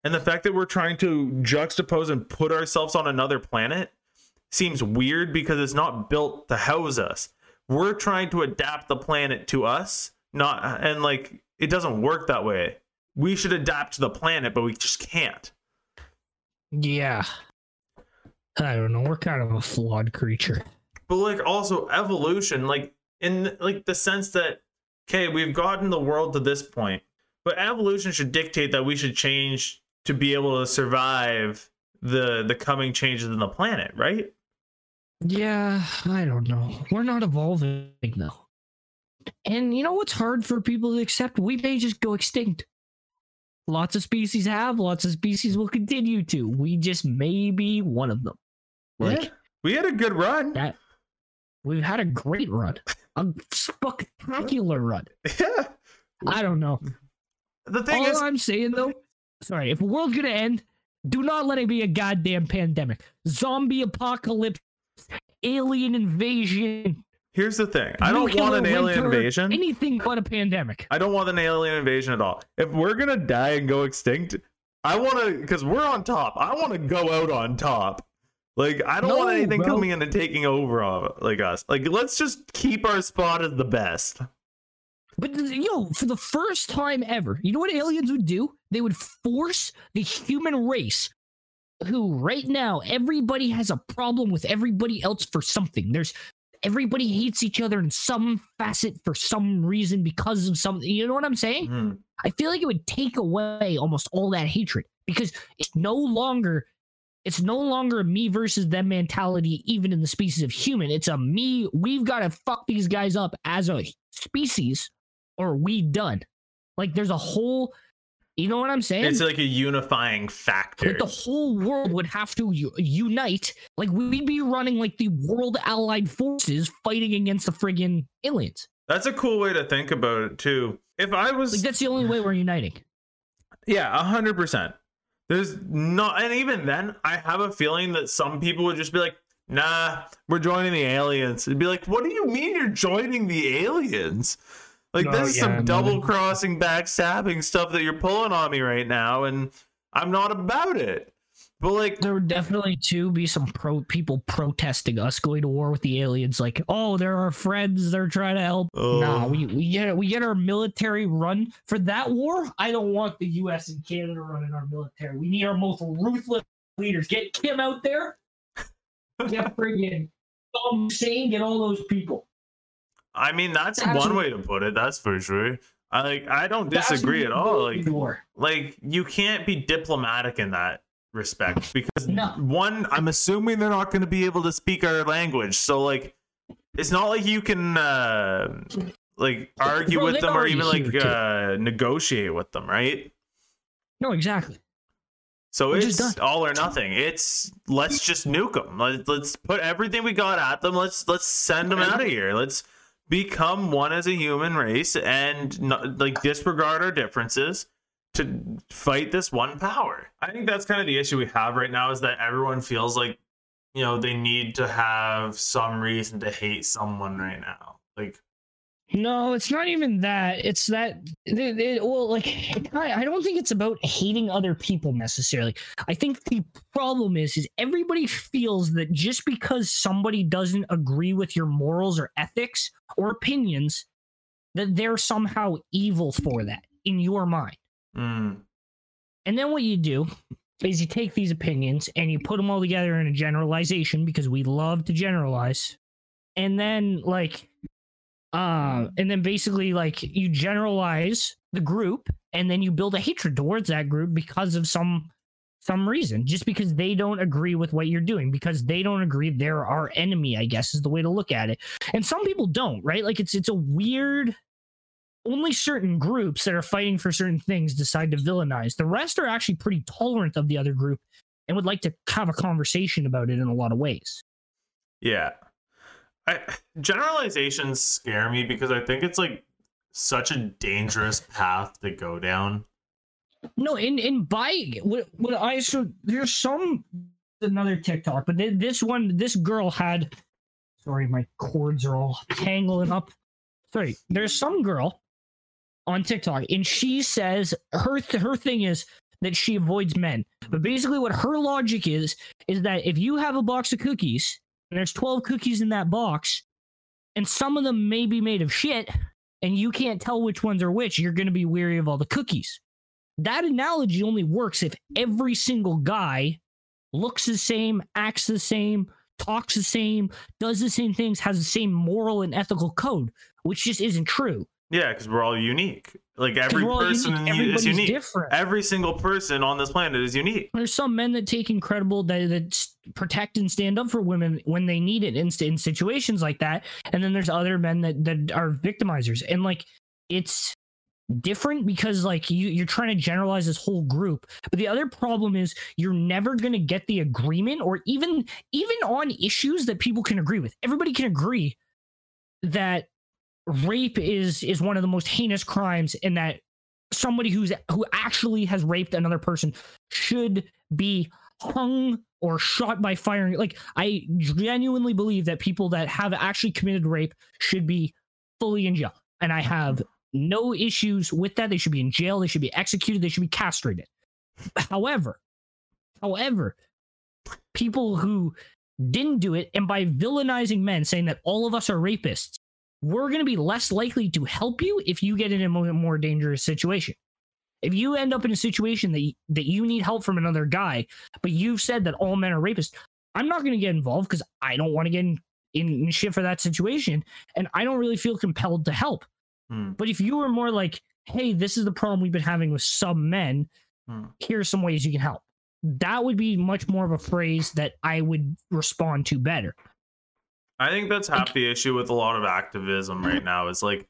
A: And the fact that we're trying to juxtapose and put ourselves on another planet seems weird because it's not built to house us. We're trying to adapt the planet to us, not and like it doesn't work that way. We should adapt to the planet, but we just can't.
B: Yeah. I don't know. We're kind of a flawed creature.
A: But like also evolution, like in like the sense that okay, we've gotten the world to this point, but evolution should dictate that we should change to be able to survive the the coming changes in the planet, right?
B: Yeah, I don't know. We're not evolving though. And you know what's hard for people to accept? We may just go extinct. Lots of species have, lots of species will continue to. We just may be one of them. Like
A: yeah. We had a good run.
B: that we've had a great run. A spectacular run.
A: Yeah.
B: I don't know.
A: The thing
B: All
A: is
B: I'm saying though, sorry, if the world's gonna end, do not let it be a goddamn pandemic. Zombie apocalypse, alien invasion.
A: here's the thing. I don't want an alien invasion.
B: Anything but a pandemic.
A: I don't want an alien invasion at all. If we're gonna die and go extinct, I want to because we're on top. I want to go out on top. Like I don't want anything
B: bro.
A: coming in and taking over of like us. Like let's just keep our spot as the best.
B: But yo, for the first time ever, you know what aliens would do? They would force the human race, who right now everybody has a problem with everybody else for something. There's everybody hates each other in some facet for some reason because of something. You know what I'm saying?
A: Hmm.
B: I feel like it would take away almost all that hatred because it's no longer it's no longer a me versus them mentality even in the species of human it's a me we've got to fuck these guys up as a species or we done like there's a whole you know what i'm saying
A: It's like a unifying factor.
B: like the whole world would have to u- unite like we'd be running like the world allied forces fighting against the friggin aliens
A: That's a cool way to think about it too. If I was
B: like that's the only way we're uniting
A: Yeah, a hundred percent. There's not, and even then, I have a feeling that some people would just be like, "Nah, we're joining the aliens." It'd be like, "What do you mean you're joining the aliens?" Like
B: No,
A: this is
B: yeah,
A: some
B: no.
A: double crossing, backstabbing stuff that you're pulling on me right now, and I'm not about it. But like,
B: there would definitely too be some pro people protesting us going to war with the aliens like oh they're our friends they're trying to help
A: Oh.
B: nah we, we get we get our military run for that war i don't want the us and canada running our military we need our most ruthless leaders get kim out there get friggin Saddam Hussein, get all those people
A: I mean, that's
B: That's
A: one way to put it. That's for sure. I like, I don't disagree
B: what
A: at all. Like,
B: need
A: like you can't be diplomatic in that respect because
B: No.
A: one i'm assuming they're not going to be able to speak our language so like it's not like you can uh like argue
B: Bro,
A: with them or even like uh negotiate with them right
B: no exactly
A: so
B: Which is
A: it's all or nothing it's let's just nuke them Let, let's put everything we got at them let's let's send them out of here let's become one as a human race and not, like disregard our differences to fight this one power. I think that's kind of the issue we have right now is that everyone feels like you know they need to have some reason to hate someone right now. Like
B: No, it's not even that. It's that they, they, well, like I, I don't think it's about hating other people necessarily. I think the problem is is everybody feels that just because somebody doesn't agree with your morals or ethics or opinions, that they're somehow evil for that in your mind.
A: mm,
B: And then what you do is you take these opinions and you put them all together in a generalization because we love to generalize. And then like uh and then basically like you generalize the group and then you build a hatred towards that group because of some some reason, just because they don't agree with what you're doing, because they don't agree they're our enemy, I guess is the way to look at it. And some people don't, right? Like it's it's a weird only certain groups that are fighting for certain things decide to villainize. The rest are actually pretty tolerant of the other group and would like to have a conversation about it in a lot of ways.
A: Yeah. I, generalizations scare me because I think it's like such a dangerous path to go down.
B: No, in in by what what I so there's some another TikTok, but this one this girl had sorry, my cords are all tangling up. Sorry, there's some girl on TikTok, and she says her her thing is that she avoids men. But basically, what her logic is is that if you have a box of cookies and there's 12 cookies in that box, and some of them may be made of shit, and you can't tell which ones are which, you're going to be weary of all the cookies. That analogy only works if every single guy looks the same, acts the same, talks the same, does the same things, has the same moral and ethical code, which just isn't true.
A: Yeah, because we're all unique. Like every person unique. is unique. Different. Every single person on this planet is unique.
B: There's some men that take incredible that, that protect and stand up for women when they need it in, in situations like that, and then there's other men that that are victimizers, and like it's different because like you you're trying to generalize this whole group but the other problem is you're never going to get the agreement or even even on issues that people can agree with everybody can agree that rape is is one of the most heinous crimes in that somebody who's who actually has raped another person should be hung or shot by firing. Like i genuinely believe that people that have actually committed rape should be fully in jail. And i have no issues with that. They should be in jail. They should be executed. They should be castrated. However however people who didn't do it and by villainizing men saying that all of us are rapists we're going to be less likely to help you if you get in a more, dangerous situation. If you end up in a situation that you, that you need help from another guy, but you've said that all men are rapists, I'm not going to get involved because I don't want to get in, in, shit for that situation, and I don't really feel compelled to help. Hmm. But if you were more like, "Hey, this is the problem we've been having with some men. Hmm. Here's some ways you can help," that would be much more of a phrase that I would respond to better.
A: I think that's half the issue with a lot of activism right now is like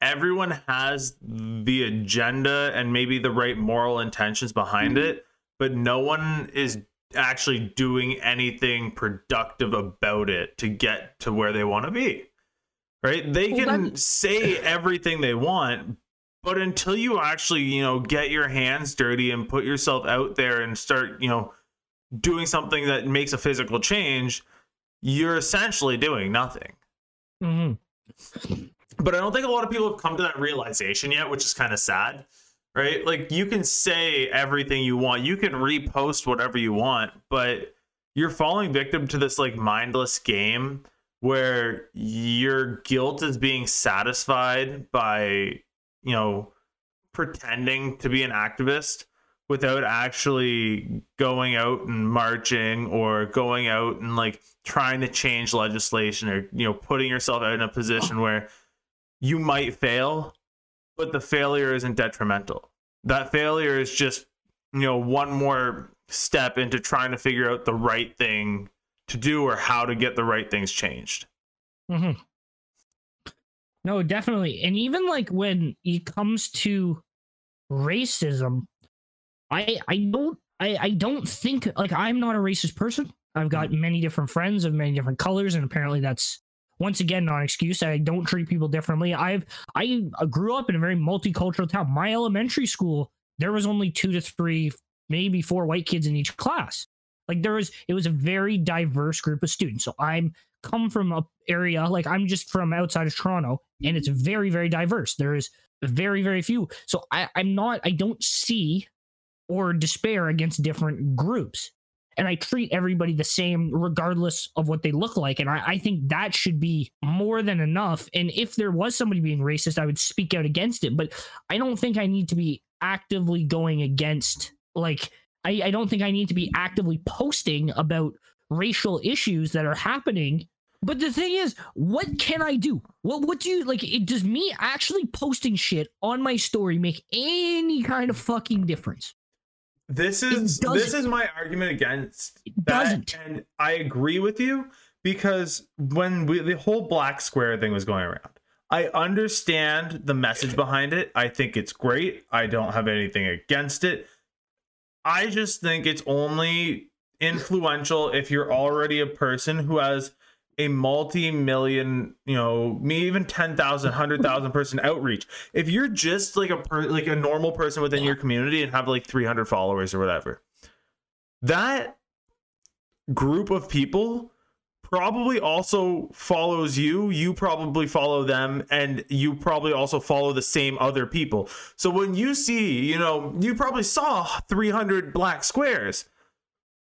A: everyone has the agenda and maybe the right moral intentions behind mm-hmm. it, but no one is actually doing anything productive about it to get to where they want to be. Right? They can say everything they want, but until you actually, you know, get your hands dirty and put yourself out there and start, you know, doing something that makes a physical change, you're essentially doing nothing. Mm-hmm. But I don't think a lot of people have come to that realization yet, which is kind of sad, right? Like you can say everything you want, you can repost whatever you want, but you're falling victim to this like mindless game where your guilt is being satisfied by, you know, pretending to be an activist without actually going out and marching or going out and like trying to change legislation or you know putting yourself out in a position where you might fail but the failure isn't detrimental. That failure is just you know one more step into trying to figure out the right thing to do or how to get the right things changed.
B: Mm-hmm. no definitely. And even like when it comes to racism I I don't I, I don't think like I'm not a racist person. I've got mm. many different friends of many different colors, and apparently that's once again not an excuse. I don't treat people differently. I've I grew up in a very multicultural town. My elementary school, there was only two to three, maybe four white kids in each class. Like there was, it was a very diverse group of students. So I'm come from a area like I'm just from outside of Toronto, and it's very very diverse. There is very very few. So I, I'm not. I don't see or despair against different groups. And I treat everybody the same regardless of what they look like. And I, I, think that should be more than enough. And if there was somebody being racist, I would speak out against it. But I don't think I need to be actively going against, like, I, I don't think I need to be actively posting about racial issues that are happening but the thing is, what can I do? What what do you like? It, does me actually posting shit on my story make any kind of fucking difference?
A: This is this is my argument against
B: It
A: that,
B: doesn't.
A: and I agree with you because when we, the whole black square thing was going around, I understand the message behind it. I think it's great. I don't have anything against it. I just think it's only influential if you're already a person who has a multi-million, you know, maybe even 10,000, 100,000 person outreach. If you're just like a per, like a normal person within your community and have like 300 followers or whatever, that group of people probably also follows you you probably follow them and you probably also follow the same other people so when you see you know you probably saw 300 black squares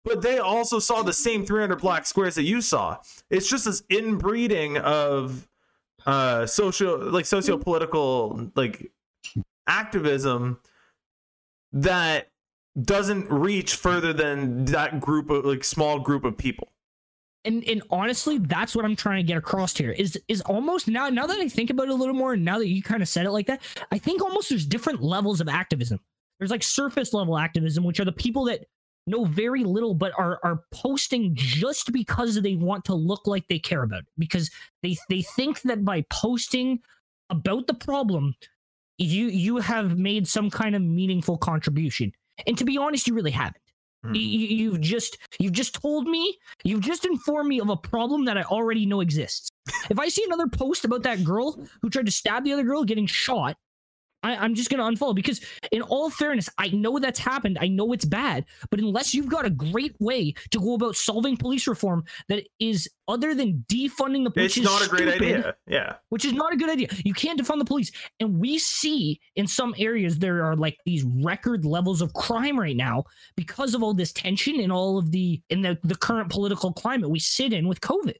A: but they also saw the same 300 black squares that you saw. It's just this inbreeding of uh social like socio-political like activism that doesn't reach further than that group of like small group of people.
B: And and honestly that's what i'm trying to get across here is is almost now now that i think about it a little more and now that you kind of said it like that i think almost there's different levels of activism. There's like surface level activism which are the people that know very little but are are posting just because they want to look like they care about it. Because they they think that by posting about the problem you you have made some kind of meaningful contribution. And to be honest you really haven't.
A: Hmm.
B: you, you've just you've just told me you've just informed me of a problem that i already know exists. If i see another post about that girl who tried to stab the other girl getting shot I, i'm just going to unfollow because in all fairness i know that's happened i know it's bad but unless you've got a great way to go about solving police reform that is other than defunding the police
A: it's not a great
B: stupid,
A: idea yeah
B: which is not a good idea. You can't defund the police. And we see in some areas there are like these record levels of crime right now because of all this tension and all of the in the, the current political climate we sit in with COVID.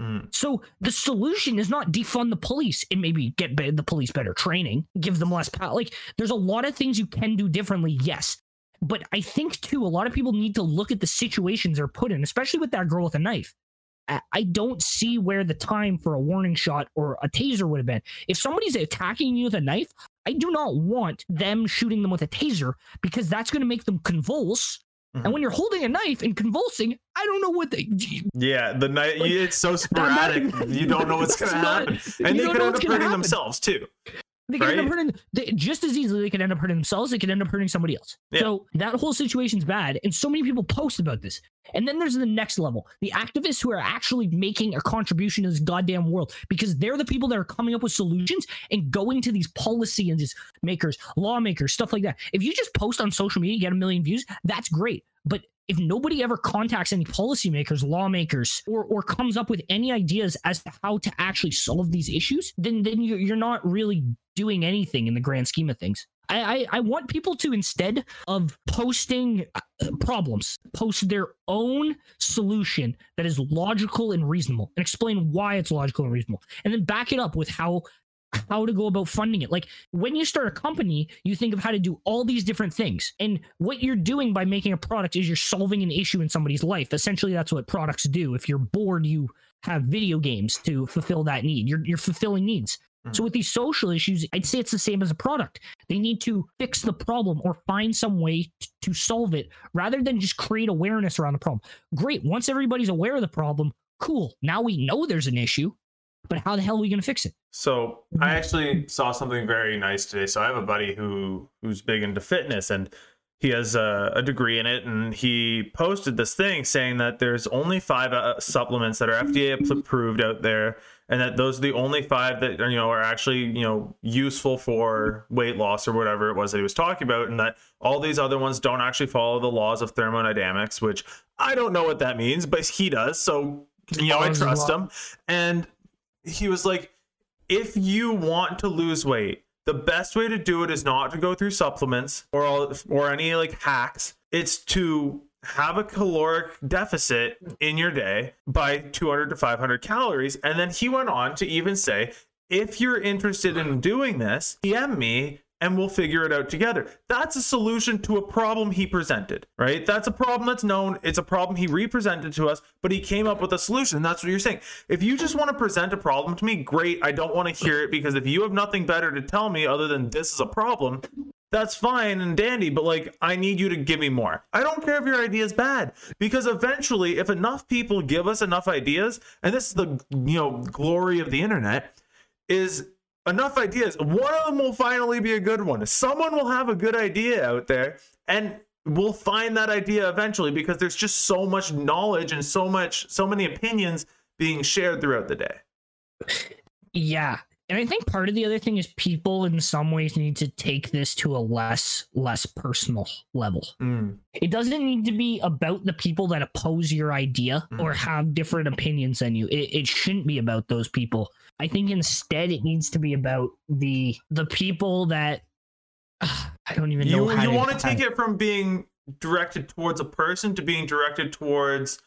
A: Mhm.
B: So the solution is not defund the police and maybe get the police better training, give them less power. Like there's a lot of things you can do differently, yes. But I think too, a lot of people need to look at the situations they're put in, especially with that girl with a knife. I don't see where the time for a warning shot or a taser would have been. If somebody's attacking you with a knife, I do not want them shooting them with a taser because that's going to make them convulse.
A: Mhm.
B: And when you're holding a knife and convulsing, I don't know what they.
A: Yeah, the night
B: Like,
A: it's so sporadic. you don't know what's gonna
B: not-
A: happen, and they could end up hurting
B: happen.
A: themselves too.
B: They could end up hurting they, just as easily. They could end up hurting themselves. They could end up hurting somebody else.
A: Yeah.
B: So that whole situation's bad, and so many people post about this. And then there's the next level: the activists who are actually making a contribution to this goddamn world because they're the people that are coming up with solutions and going to these policy and these makers, lawmakers, stuff like that. If you just post on social media, get a million views, that's great. But if nobody ever contacts any policymakers, lawmakers, or or comes up with any ideas as to how to actually solve these issues, then then you're, not really doing anything in the grand scheme of things. I, I, I want people to instead of posting uh, problems, post their own solution that is logical and reasonable, and explain why it's logical and reasonable, and then back it up with how how to go about funding it. Like when you start a company, you think of how to do all these different things. And what you're doing by making a product is you're solving an issue in somebody's life. Essentially, that's what products do. If you're bored, you have video games to fulfill that need. You're, you're fulfilling needs. So mm-hmm. with these social issues, I'd say it's the same as a product. They need to fix the problem or find some way t- to solve it rather than just create awareness around the problem. Great. Once everybody's aware of the problem, cool. Now we know there's an issue, but how the hell are we going to fix it?
A: So I actually saw something very nice today. So I have a buddy who who's big into fitness and he has a, a degree in it and he posted this thing saying that there's only five uh, supplements that are FDA approved out there and that those are the only five that are, you know are actually you know useful for weight loss or whatever it was that he was talking about and that all these other ones don't actually follow the laws of thermodynamics which I don't know what that means but he does. So you know I trust him. And he was like if you want to lose weight, the best way to do it is not to go through supplements or all, or any like hacks. It's to have a caloric deficit in your day by 200 to 500 calories. And then he went on to even say, if you're interested in doing this, DM me and we'll figure it out together. That's a solution to a problem he presented, right? That's a problem that's known. It's a problem he represented to us, but he came up with a solution. That's what you're saying. If you just want to present a problem to me, great. I don't want to hear it because if you have nothing better to tell me other than this is a problem, that's fine and dandy, but like I need you to give me more. I don't care if your idea is bad because eventually, if enough people give us enough ideas, and this is the you know glory of the internet, is enough ideas. One of them will finally be a good one. Someone will have a good idea out there, and we'll find that idea eventually because there's just so much knowledge and so much so many opinions being shared throughout the day.
B: Yeah. And I think part of the other thing is people in some ways need to take this to a less less personal level.
A: Mm.
B: It doesn't need to be about the people that oppose your idea or
A: Mhm.
B: have different opinions than you. It, it shouldn't be about those people. I think instead it needs to be about the the people that I don't even know
A: You you want to take it from being directed towards a person to being directed towards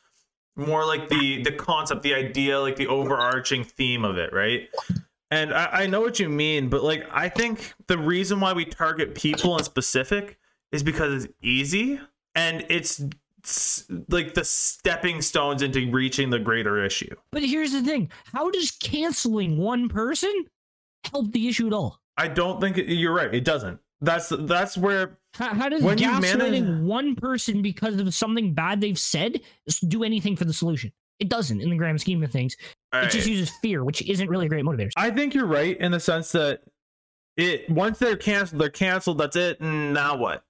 A: more like the the concept, the idea, like the overarching theme of it, right? And I, I know what you mean, but like I think the reason why we target people in specific is because it's easy and it's like the stepping stones into reaching the greater issue.
B: But here's the thing: how does canceling one person help the issue at all?
A: I don't think it, you're right. It doesn't. That's that's where
B: How, how does
A: When
B: gaslighting
A: manage-
B: one person because of something bad they've said do anything for the solution? It doesn't, in the grand scheme of things. It just uses fear, which isn't really a great motivator.
A: I think you're right in the sense that it once they're canceled, they're canceled. That's it. And now what?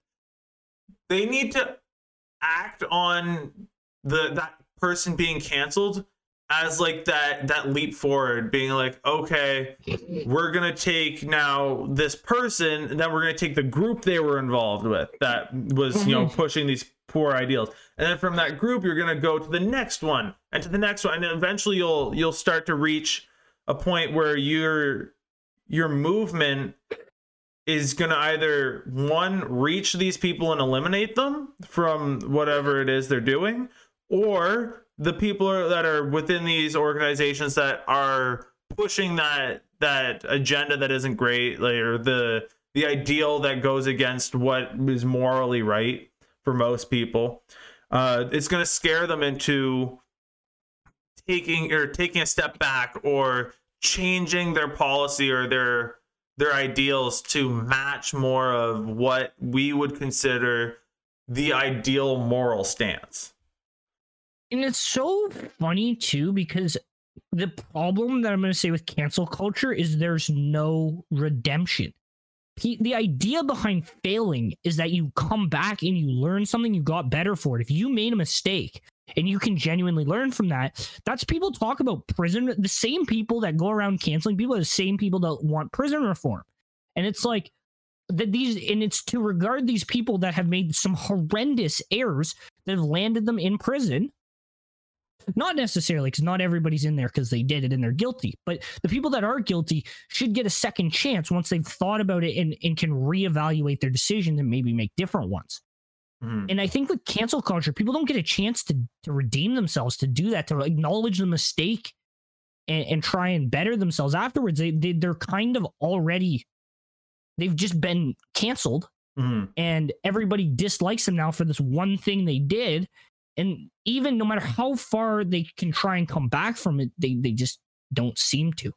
A: They need to act on the that person being canceled as like that that leap forward, being like, okay, we're gonna take now this person, and then we're gonna take the group they were involved with that was you know pushing these poor ideals, and then from that group you're gonna go to the next one and to the next one, and eventually you'll you'll start to reach a point where your your movement is going to either one reach these people and eliminate them from whatever it is they're doing or the people are, that are within these organizations that are pushing that that agenda that isn't great like, or the the ideal that goes against what is morally right for most people uh, it's going to scare them into taking or taking a step back or changing their policy or their their ideals to match more of what we would consider the ideal moral stance.
B: And it's so funny too because the problem that I'm going to say with cancel culture is there's no redemption. The idea behind failing is that you come back and you learn something, you got better for it. If you made a mistake and you can genuinely learn from that, that's people talk about prison. The same people that go around canceling people are the same people that want prison reform. And it's like, that these and it's to regard these people that have made some horrendous errors that have landed them in prison not necessarily because not everybody's in there because they did it and they're guilty but the people that are guilty should get a second chance once they've thought about it and, and can reevaluate their decisions and maybe make different ones
A: Mhm.
B: and i think with cancel culture people don't get a chance to to redeem themselves to do that to acknowledge the mistake and, and try and better themselves afterwards they, they they're kind of already they've just been canceled
A: Mhm.
B: and everybody dislikes them now for this one thing they did and even no matter how far they can try and come back from it they they just don't seem to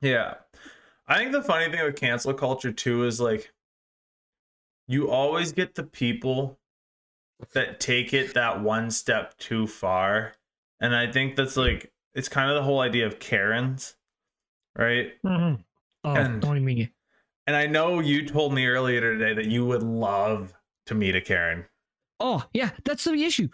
A: Yeah. I think the funny thing with cancel culture too is like you always get the people that take it that one step too far. And I think that's like it's kind of the whole idea of Karens, right? Mm-hmm.
B: oh
A: And-
B: don't even get
A: And I know you told me earlier today that you would love to meet a Karen.
B: oh yeah that's the issue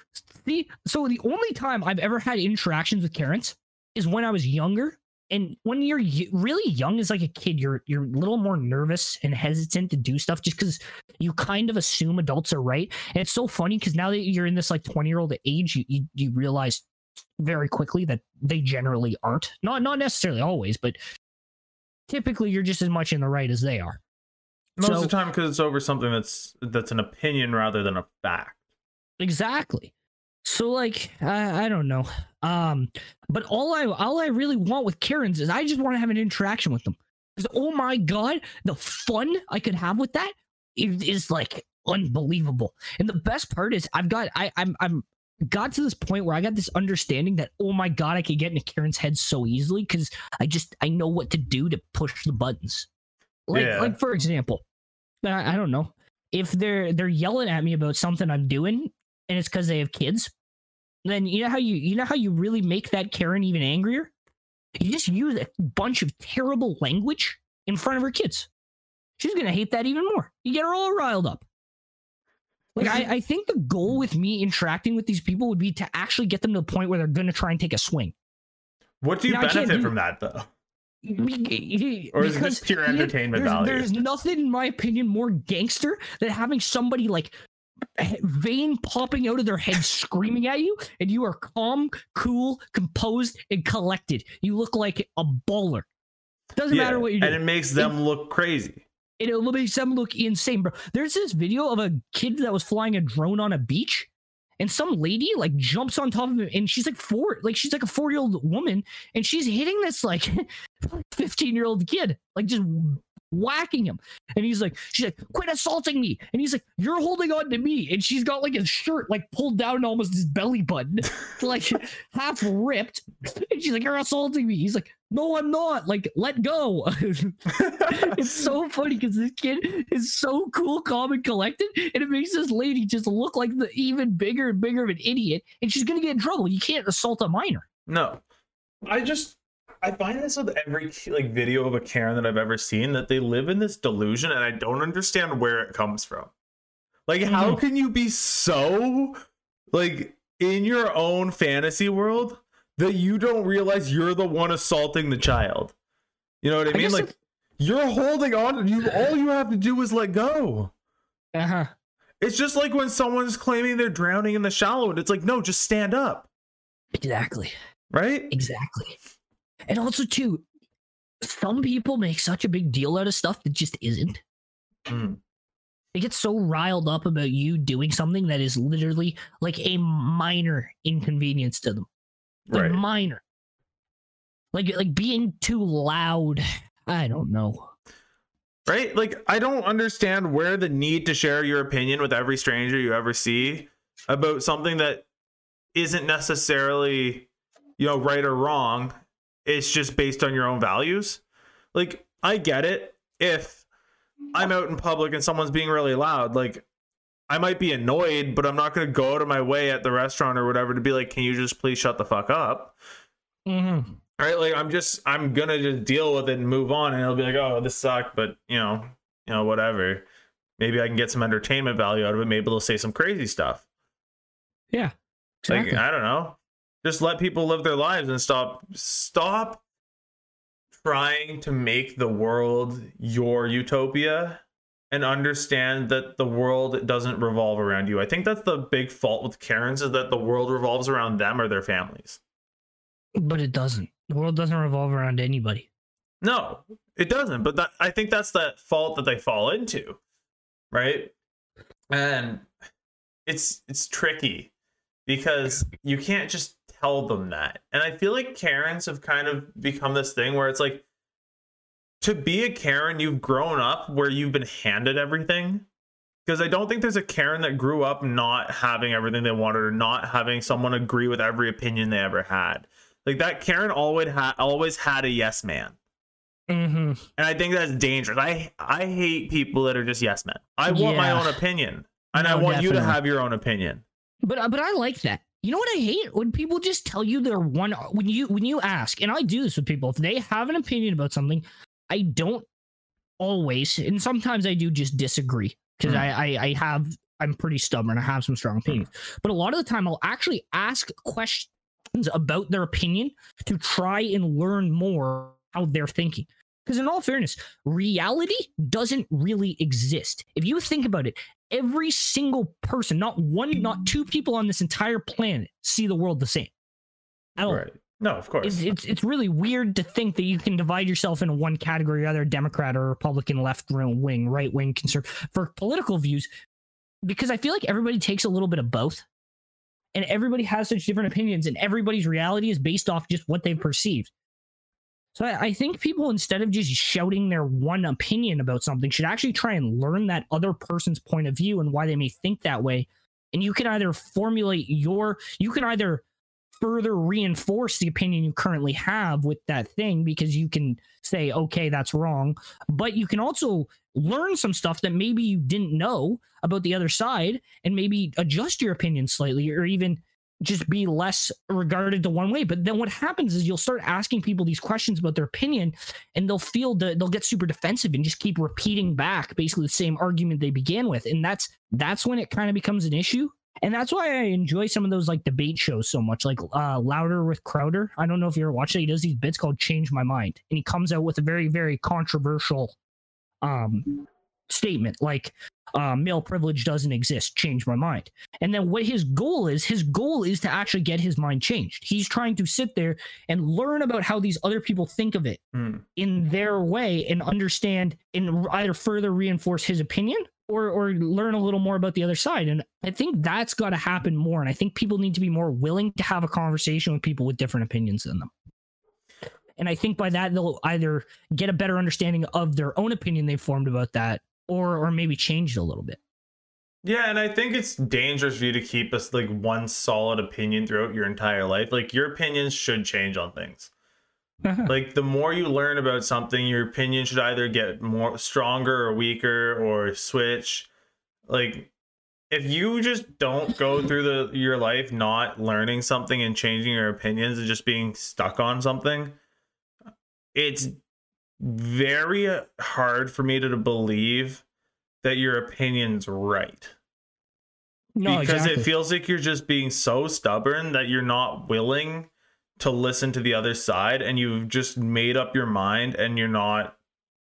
B: see so the only time i've ever had interactions with karens is when i was younger and when you're really young as like a kid you're you're a little more nervous and hesitant to do stuff just because you kind of assume adults are right and it's so funny because now that you're in this like 20 year old age you, you you realize very quickly that they generally aren't not not necessarily always but typically you're just as much in the right as they are
A: Most of the time because it's over something that's that's an opinion rather than a fact.
B: Exactly. So like I, I don't know. Um but all I all I really want with Karens is I just want to have an interaction with them. Cuz oh my god, the fun I could have with that is, is like unbelievable. And the best part is I've got I I'm I'm got to this point where I got this understanding that oh my god, I could get into Karen's head so easily cuz I just I know what to do to push the buttons. Like
A: Yeah.
B: like for example, I, I don't know if they're they're yelling at me about something I'm doing, and it's because they have kids. Then you know how you you know how you really make that Karen even angrier. You just use a bunch of terrible language in front of her kids. She's gonna hate that even more. You get her all riled up. Like I, I think the goal with me interacting with these people would be to actually get them to the point where they're gonna try and take a swing.
A: What do you
B: Now,
A: benefit
B: do-
A: from that though?
B: Be-
A: Or is this pure entertainment
B: there's,
A: value?
B: There's nothing, in my opinion, more gangster than having somebody like vein popping out of their head screaming at you, and you are calm, cool, composed, and collected. You look like a baller. Doesn't
A: Yeah,
B: matter what you do.
A: and it makes them look crazy.
B: It, it makes them look insane, bro. There's this video of a kid that was flying a drone on a beach, and some lady like jumps on top of him, and she's like four, like she's like a four year old woman, and she's hitting this like 15 year old kid, like just whacking him. And he's like, she's like, quit assaulting me. And he's like, you're holding on to me. And she's got like his shirt like pulled down to almost his belly button, like half ripped. And she's like, you're assaulting me. He's like, no, I'm not. Like, let go. it's so funny because this kid is so cool, calm, and collected, and it makes this lady just look like the even bigger and bigger of an idiot, and she's gonna get in trouble. You can't assault a minor.
A: No, I just I find this with every like video of a Karen that I've ever seen that they live in this delusion, and I don't understand where it comes from. Like, how
B: Mhm.
A: can you be so like in your own fantasy world that you don't realize you're the one assaulting the child? You know what I,
B: I
A: mean? Like, you're holding on. To you all you have to do is let go.
B: Uh huh.
A: It's just like when someone's claiming they're drowning in the shallow, and it's like, no, just stand up,
B: Exactly.
A: right?
B: Exactly. And also, too, some people make such a big deal out of stuff that just isn't.
A: Mm.
B: They get so riled up about you doing something that is literally like a minor inconvenience to them. Like
A: Right.
B: minor. Like like being too loud. I don't know.
A: right? Like, I don't understand where the need to share your opinion with every stranger you ever see about something that isn't necessarily, you know, right or wrong. It's just based on your own values. Like, I get it. If I'm out in public and someone's being really loud, like, I might be annoyed, but I'm not going to go out of my way at the restaurant or whatever to be like, can you just please shut the fuck up?
B: Mm-hmm.
A: right like i'm just i'm gonna just deal with it and move on and it'll be like oh this sucked but you know you know whatever maybe i can get some entertainment value out of it maybe they'll say some crazy stuff
B: Yeah.
A: like i don't know just let people live their lives and stop stop trying to make the world your utopia and understand that the world doesn't revolve around you i think that's the big fault with karens is that the world revolves around them or their families
B: but it doesn't. The world doesn't revolve around anybody.
A: No, it doesn't. But that I think that's the fault that they fall into, right? And it's it's tricky because you can't just tell them that. And I feel like Karens have kind of become this thing where it's like to be a Karen, you've grown up where you've been handed everything. Because I don't think there's a Karen that grew up not having everything they wanted or not having someone agree with every opinion they ever had. Like that Karen always had always had a yes man.
B: Mm-hmm.
A: And I think that's dangerous. I I hate people that are just yes men. I want my own opinion. And I
B: No,
A: want you to have your own opinion.
B: But uh, but I like that. You know what I hate when people just tell you their one when you when you ask, and I do this with people. If they have an opinion about something, I don't always, and sometimes I do just disagree because
A: Hmm.
B: I, I I have I'm pretty stubborn. I have some strong opinions, but a lot of the time I'll actually ask questions about their opinion to try and learn more how they're thinking. Because in all fairness, reality doesn't really exist. If you think about it, every single person, not one, not mm-hmm. two people on this entire planet, see the world the same.
A: Right. No, of course.
B: It's, it's it's really weird to think that you can divide yourself into one category, either Democrat or Republican, left wing, right wing, conservative for political views, because I feel like everybody takes a little bit of both, and everybody has such different opinions, and everybody's reality is based off just what they've perceived. So I, think people, instead of just shouting their one opinion about something, should actually try and learn that other person's point of view and why they may think that way. And you can either formulate your, you can either further reinforce the opinion you currently have with that thing because you can say, okay, that's wrong. But you can also learn some stuff that maybe you didn't know about the other side and maybe adjust your opinion slightly or even just be less regarded to one way. But then what happens is you'll start asking people these questions about their opinion and they'll feel that they'll get super defensive and just keep repeating back basically the same argument they began with. And that's that's when it kind of becomes an issue. And that's why I enjoy some of those like debate shows so much, like uh, Louder with Crowder. I don't know if you ever watched it. He does these bits called Change My Mind. And he comes out with a very, very controversial um statement like uh, male privilege doesn't exist change my mind. And then what his goal is his goal is to actually get his mind changed. He's trying to sit there and learn about how these other people think of it
A: Hmm.
B: in their way and understand and either further reinforce his opinion or or learn a little more about the other side. And i think that's got to happen more. And i think people need to be more willing to have a conversation with people with different opinions than them. And i think by that they'll either get a better understanding of their own opinion they've formed about that or or maybe change it a little bit
A: Yeah, and I think it's dangerous for you to keep us like one solid opinion throughout your entire life. Like your opinions should change on things. Uh-huh. like the more you learn about something, your opinion should either get more stronger or weaker or switch. Like if you just don't go through the your life not learning something and changing your opinions and just being stuck on something, it's very hard for me to believe that your opinion's right
B: no
A: because
B: exactly.
A: it feels like you're just being so stubborn that you're not willing to listen to the other side and you've just made up your mind and you're not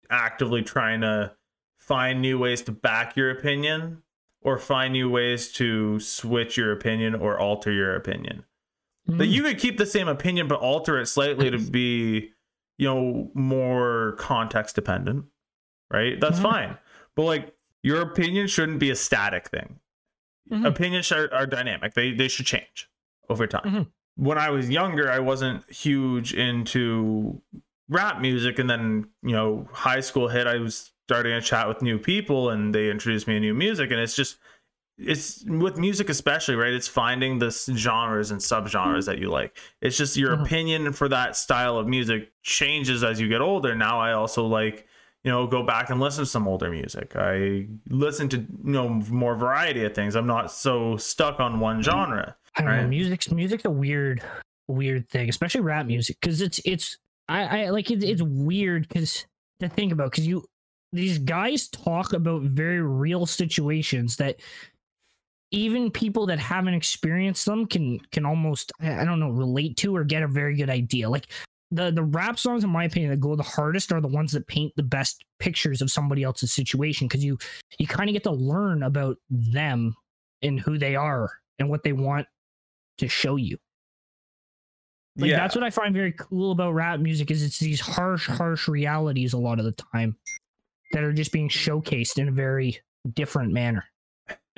A: actively trying to find new ways to back your opinion or find new ways to switch your opinion or alter your opinion. That
B: Mm.
A: you could keep the same opinion but alter it slightly to be, you know, more context dependent, right? That's
B: Mhm.
A: fine. But like your opinion shouldn't be a static thing
B: Mhm.
A: opinions are, are dynamic they they should change over time
B: Mhm.
A: when i was younger i wasn't huge into rap music and then you know high school hit i was starting to chat with new people and they introduced me to new music and it's just it's with music especially right it's finding the genres and subgenres that you like it's just your
B: Mhm.
A: opinion for that style of music changes as you get older now i also like you know go back and listen to some older music i listen to you know more variety of things i'm not so stuck on one genre
B: I don't know.
A: Right.
B: Music's music's a weird, weird thing, especially rap music, because it's it's I, I like it, it's weird because to think about because you these guys talk about very real situations that even people that haven't experienced them can can almost I don't know relate to or get a very good idea. Like the the rap songs, in my opinion, that go the hardest are the ones that paint the best pictures of somebody else's situation because you you kind of get to learn about them and who they are and what they want to show you. Like
A: yeah
B: that's what I find very cool about rap music is it's these harsh, harsh realities a lot of the time that are just being showcased in a very different manner.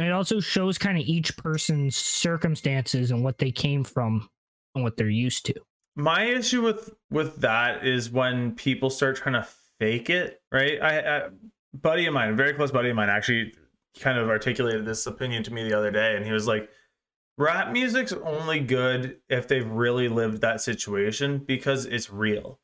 B: And it also shows kind of each person's circumstances and what they came from and what they're used to.
A: my issue with with that is when people start trying to fake it right i, I buddy of mine a very close buddy of mine actually kind of articulated this opinion to me the other day and he was like rap music's only good if they've really lived that situation because it's real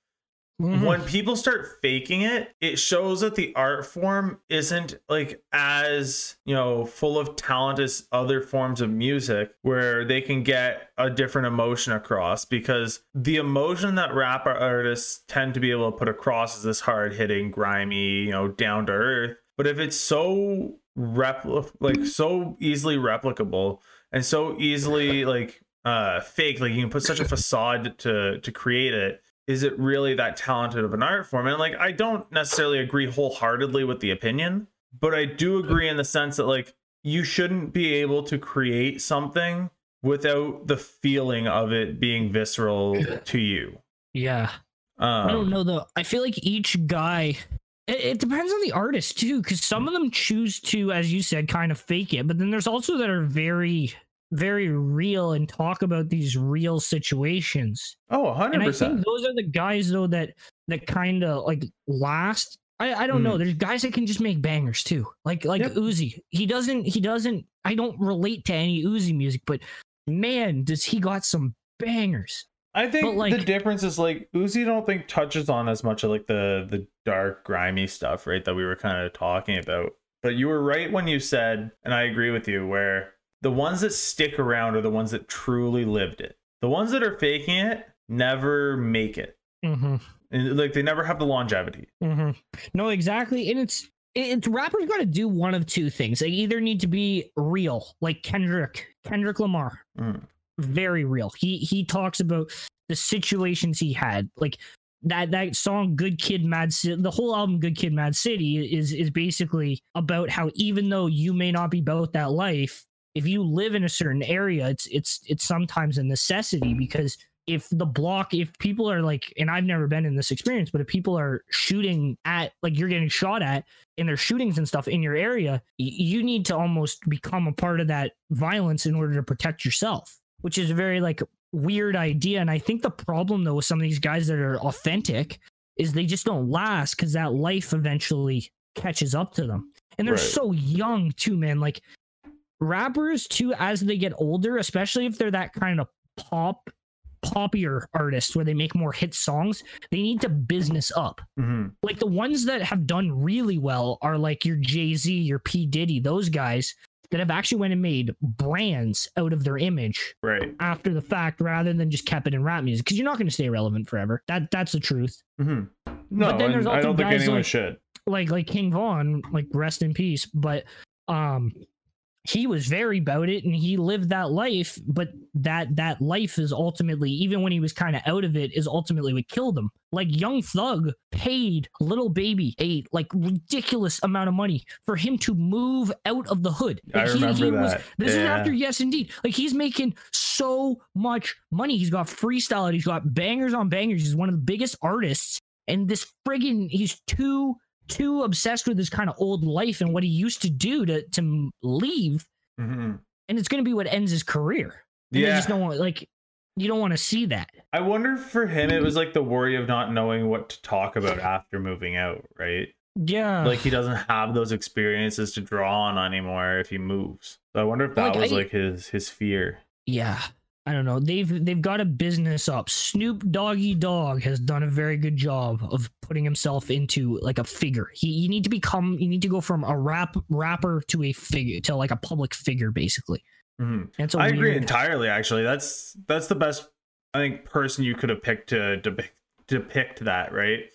B: Mhm.
A: when people start faking it it shows that the art form isn't like as you know full of talent as other forms of music where they can get a different emotion across because the emotion that rap artists tend to be able to put across is this hard hitting grimy you know down to earth but if it's so repl like so easily replicable and so easily like uh fake like you can put such a facade to to create it is it really that talented of an art form? And like, I don't necessarily agree wholeheartedly with the opinion, but I do agree in the sense that like you shouldn't be able to create something without the feeling of it being visceral to you.
B: Yeah.
A: Um,
B: I don't know though. I feel like each guy it, it depends on the artist too, because some of them choose to, as you said, kind of fake it, but then there's also that are very, very real and talk about these real situations.
A: Oh,
B: And I
A: 100%.
B: think those are the guys though that that kind of like last. I, I don't know. Hmm. There's guys that can just make bangers too. Like like
A: Yep.
B: Uzi. He doesn't he doesn't I don't relate to any Uzi music, but man, does he got some bangers.
A: I think
B: like-
A: the difference is like Uzi. I don't think touches on as much of like the the dark, grimy stuff, right? That we were kind of talking about. But you were right when you said, and I agree with you, where the ones that stick around are the ones that truly lived it. The ones that are faking it never make it,
B: Mm-hmm.
A: and like they never have the longevity.
B: Mm-hmm. No, exactly. And it's it's rappers got to do one of two things. They either need to be real, like Kendrick, Kendrick Lamar,
A: Mm.
B: very real. He he talks about the situations he had, like that that song "Good Kid, Mad City." The whole album "Good Kid, Mad City" is is basically about how even though you may not be about that life, if you live in a certain area, it's it's it's sometimes a necessity because if the block if people are like and I've never been in this experience, but if people are shooting at like you're getting shot at and there's shootings and stuff in your area, y- you need to almost become a part of that violence in order to protect yourself, which is a very like weird idea. And I think the problem though with some of these guys that are authentic is they just don't last because that life eventually catches up to them. And they're
A: Right.
B: so young too, man. Like rappers too, as they get older, especially if they're that kind of pop poppier artists where they make more hit songs, they need to business up.
A: Mhm.
B: Like the ones that have done really well are like your Jay Z, your P Diddy, those guys that have actually went and made brands out of their image
A: Right.
B: after the fact rather than just kept it in rap music because you're not going to stay relevant forever. That that's the truth.
A: hmm No,
B: then there's
A: and I don't think anyone
B: like-
A: should.
B: Like like King Von, like rest in peace. But um he was very about it and he lived that life, but that that life is ultimately, even when he was kind of out of it, is ultimately what killed him. Like Young Thug paid Lil Baby a like ridiculous amount of money for him to move out of the hood.
A: I
B: Like, he-
A: remember
B: he was-
A: that.
B: this is after Yes Indeed. Like he's making so much money. He's got freestyle. He's got bangers on bangers. He's one of the biggest artists. And this friggin' he's too too obsessed with his kind of old life and what he used to do to to leave.
A: Mhm.
B: And it's gonna be what ends his career. And
A: Yeah.
B: just don't want like you don't want to see that.
A: I wonder if for him it was like the worry of not knowing what to talk about after moving out, right?
B: Yeah.
A: Like he doesn't have those experiences to draw on anymore if he moves. So I wonder if that
B: Like,
A: was
B: I-
A: like his his fear.
B: yeah. I don't know. They've they've got a business up. Snoop Doggy Dogg has done a very good job of putting himself into like a figure. He you need to become you need to go from a rap rapper to a figure to like a public figure basically.
A: Mhm. I agree entirely. Actually, that's that's the best I think person you could have picked to depict, depict that, right?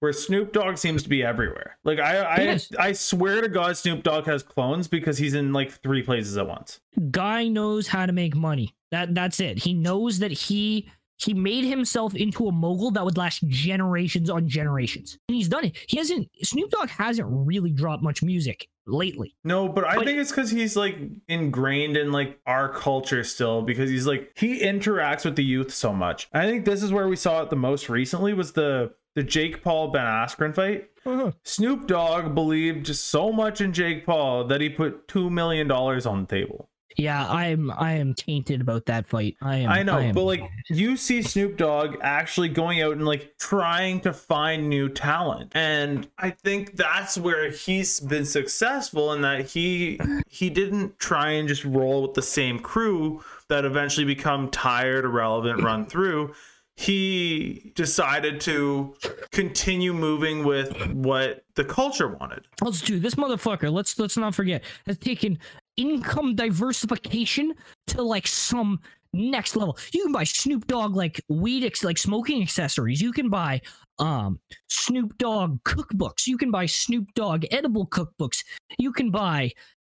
A: Where Snoop Dogg seems to be everywhere. Like I I, I swear to God, Snoop Dogg has clones because he's in like three places at once.
B: Guy knows how to make money. That that's it. He knows that he he made himself into a mogul that would last generations on generations. And he's done it. He hasn't Snoop Dogg hasn't really dropped much music lately.
A: No, but I
B: But-
A: think it's because he's like ingrained in like our culture still because he's like he interacts with the youth so much. I think this is where we saw it the most recently was the the Jake Paul Ben Askren fight. Uh-huh. Snoop Dogg believed so much in Jake Paul that he put two million dollars on the table.
B: Yeah, I'm I am tainted about that fight. I am
A: I know,
B: am-
A: but like you see Snoop Dogg actually going out and like trying to find new talent. And I think that's where he's been successful in that he he didn't try and just roll with the same crew that eventually become tired, irrelevant, run through. He decided to continue moving with what the culture wanted.
B: let's do this motherfucker. Let's let's not forget has taken income diversification to like some next level. You can buy Snoop Dogg like weed ex- like smoking accessories. You can buy um Snoop Dogg cookbooks. You can buy Snoop Dogg edible cookbooks. You can buy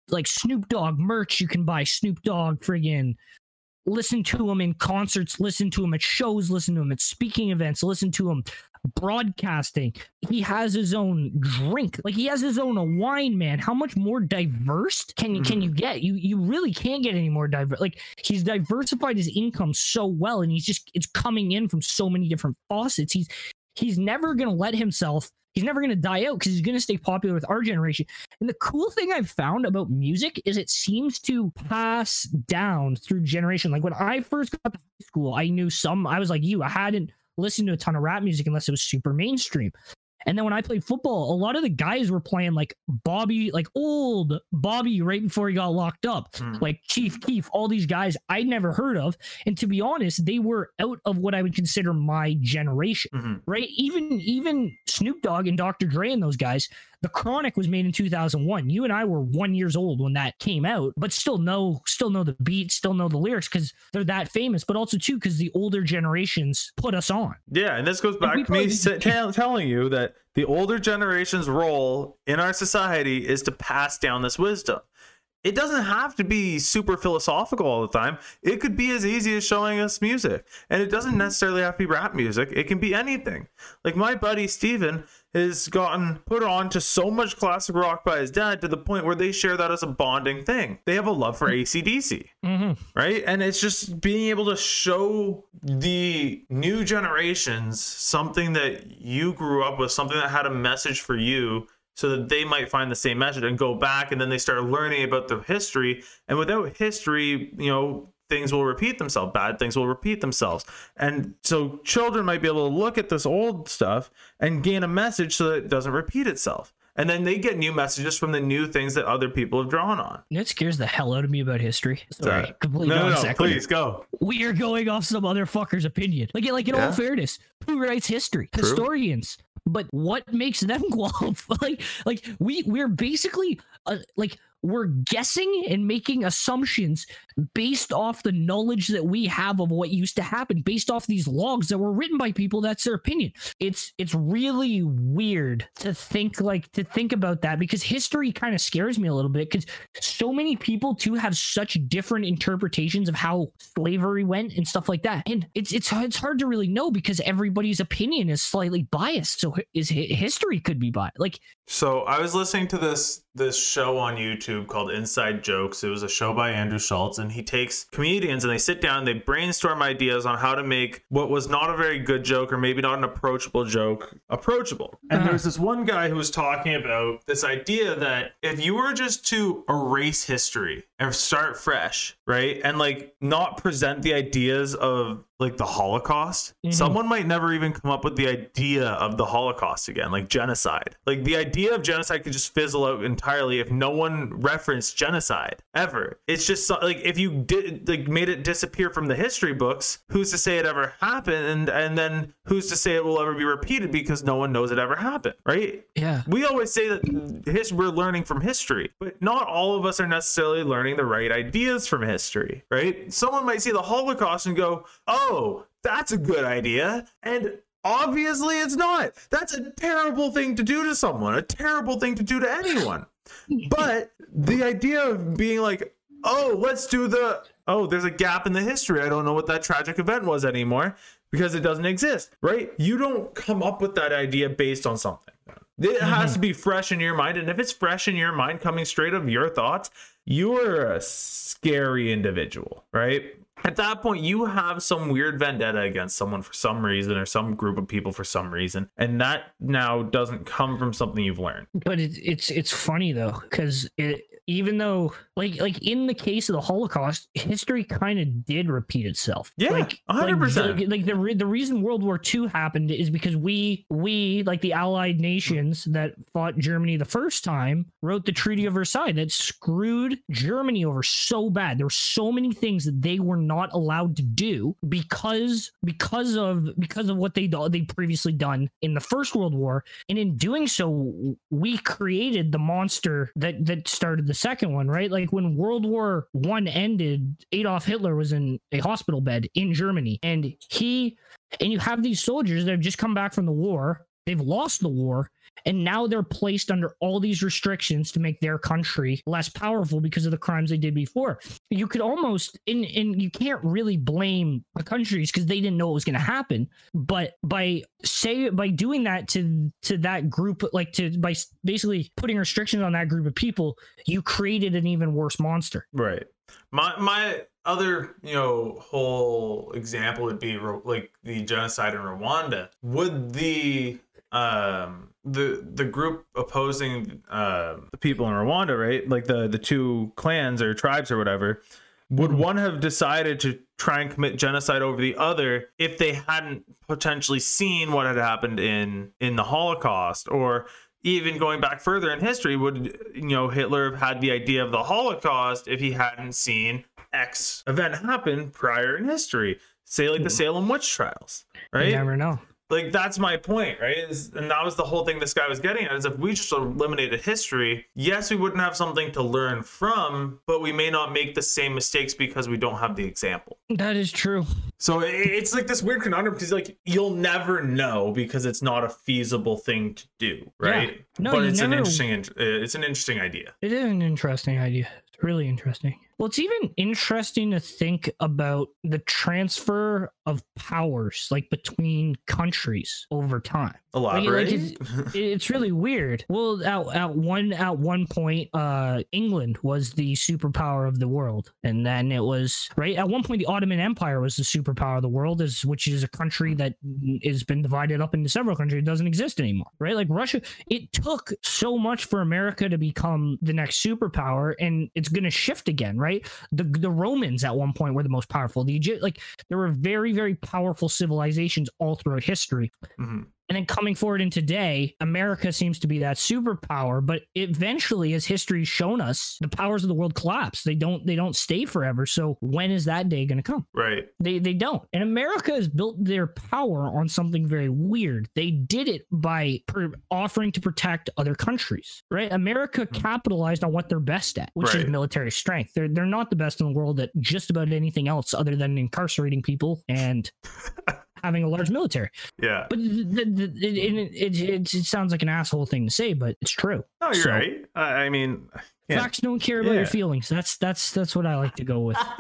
B: like Snoop Dogg merch. You can buy Snoop Dogg friggin' listen to him in concerts, listen to him at shows, listen to him at speaking events, listen to him broadcasting. He has his own drink. Like he has his own wine, man. How much more diverse can you can mm-hmm. you get? You you really can't get any more diverse. Like he's diversified his income so well, and he's just it's coming in from so many different faucets. He's he's never gonna let himself. He's never gonna die out because he's gonna stay popular with our generation. And the cool thing I've found about music is it seems to pass down through generation. Like when I first got to high school, I knew some. I was like you. I hadn't listened to a ton of rap music unless it was super mainstream. And then when I played football, a lot of the guys were playing like Bobby, like old Bobby right before he got locked up,
A: Hmm.
B: like Chief Keef, all these guys I'd never heard of. And to be honest, they were out of what I would consider my generation,
A: Mhm.
B: right? Even even Snoop Dogg and Dr. Dre and those guys, the Chronic was made in 2001. You and I were one years old when that came out, but still know still know the beat, still know the lyrics because they're that famous. But also too because the older generations put us on.
A: Yeah, and this goes back to me sa- telling you that the older generation's role in our society is to pass down this wisdom. It doesn't have to be super philosophical all the time. It could be as easy as showing us music. And it doesn't necessarily have to be rap music. It can be anything. Like my buddy Steven has gotten put on to so much classic rock by his dad to the point where they share that as a bonding thing. They have a love for ACDC
B: Mm-hmm.
A: right? And it's just being able to show the new generations something that you grew up with, something that had a message for you, so that they might find the same message and go back and then they start learning about the history. And without history, you know, things will repeat themselves, bad things will repeat themselves. And so children might be able to look at this old stuff and gain a message so that it doesn't repeat itself. And then they get new messages from the new things that other people have drawn on.
B: It scares the hell out of me about history. Sorry,
A: Sorry.
B: completely
A: No, no, no, please go.
B: We are going off some other fucker's opinion. Like, like in
A: Yeah.
B: all fairness, who writes history?
A: True.
B: Historians. But what makes them qualify? Like, like we we're basically uh, like we're guessing and making assumptions based off the knowledge that we have of what used to happen, based off these logs that were written by people. That's their opinion. It's it's really weird to think like to think about that because history kind of scares me a little bit because so many people too have such different interpretations of how slavery went and stuff like that and it's it's it's hard to really know because everybody's opinion is slightly biased so is history could be biased like
A: So I was listening to this this show on YouTube called Inside Jokes. It was a show by Andrew Schulz, and he takes comedians and they sit down, they brainstorm ideas on how to make what was not a very good joke or maybe not an approachable joke approachable. And
B: Uh-huh.
A: there was this one guy who was talking about this idea that if you were just to erase history and start fresh, right, and like not present the ideas of like the Holocaust,
B: Mhm.
A: someone might never even come up with the idea of the Holocaust again, like genocide. Like the idea of genocide could just fizzle out entirely if no one referenced genocide ever. It's just so- like if you did like made it disappear from the history books, who's to say it ever happened, and and then who's to say it will ever be repeated because no one knows it ever happened, right?
B: yeah
A: we always say that his, we're learning from history, but not all of us are necessarily learning the right ideas from history, right? Someone might see the Holocaust and go, oh, Oh, that's a good idea. And obviously it's not. That's a terrible thing to do to someone, a terrible thing to do to anyone. But the idea of being like, oh, let's do the, oh, there's a gap in the history. I don't know what that tragic event was anymore because it doesn't exist, right? You don't come up with that idea based on something. It has to mm-hmm. be fresh in your mind. And if it's fresh in your mind, coming straight of your thoughts, you're a scary individual, right? At that point, you have some weird vendetta against someone for some reason or some group of people for some reason. And that now doesn't come from something you've learned.
B: but it, it's it's funny though because it even though like like in the case of the holocaust history kind of did repeat itself
A: Yeah,
B: like
A: 100%.
B: like, like the re- the reason world war ii happened is because we we like the allied nations that fought germany the first time wrote the treaty of versailles that screwed germany over so bad there were so many things that they were not allowed to do because because of because of what they they previously done in the first world war. And in doing so we created the monster that that started the second one right? Like when world war one ended adolf hitler was in a hospital bed in germany. And he and you have these soldiers that have just come back from the war. They've lost the war and now they're placed under all these restrictions to make their country less powerful because of the crimes they did before you could almost and and you can't really blame the countries because they didn't know it was going to happen but by say by doing that to to that group like to by basically putting restrictions on that group of people you created an even worse monster
A: Right. My my other you know whole example would be like the genocide in Rwanda. Would the um the the group opposing uh, the people in Rwanda, right? Like the the two clans or tribes or whatever. would one have decided to try and commit genocide over the other if they hadn't potentially seen what had happened in in the Holocaust or even going back further in history would you know Hitler have had the idea of the Holocaust if he hadn't seen X event happen prior in history say like the
B: Mhm.
A: Salem witch trials right
B: You
A: right
B: never know.
A: Like that's my point right is, and that was the whole thing this guy was getting at is if we just eliminated history yes we wouldn't have something to learn from but we may not make the same mistakes because we don't have the example
B: That is true.
A: so it's like this weird conundrum because like you'll never know because it's not a feasible thing to do right Yeah.
B: No,
A: but it's an interesting uh, it's an interesting idea
B: It is an interesting idea. It's really interesting. Well, it's even interesting to think about the transfer of powers, like between countries over time. like,
A: elaborate
B: it's- It's really weird. Well, at, at one at one point, uh, England was the superpower of the world, and then it was right at one point the Ottoman Empire was the superpower of the world, is which is a country that has been divided up into several countries. It doesn't exist anymore, right? Like Russia, it took so much for America to become the next superpower, and it's going to shift again, right? The the Romans at one point were the most powerful. The Egypt, like there were very very powerful civilizations all throughout history.
A: Mhm.
B: And then coming forward in today, America seems to be that superpower, but eventually, as history's shown us, the powers of the world collapse. They don't they don't stay forever. So when is that day gonna come?
A: right
B: They they don't. And America has built their power on something very weird. They did it by per- offering to protect other countries, right? America hmm. capitalized on what they're best at, which is military strength. They're they're not the best in the world at just about anything else other than incarcerating people and having a large military.
A: yeah
B: But the, the, it, it, it, it sounds like an asshole thing to say, but it's true.
A: no you're
B: so-
A: right I, I mean yeah.
B: Facts don't care about
A: Yeah.
B: your feelings. That's that's that's what I like to go with.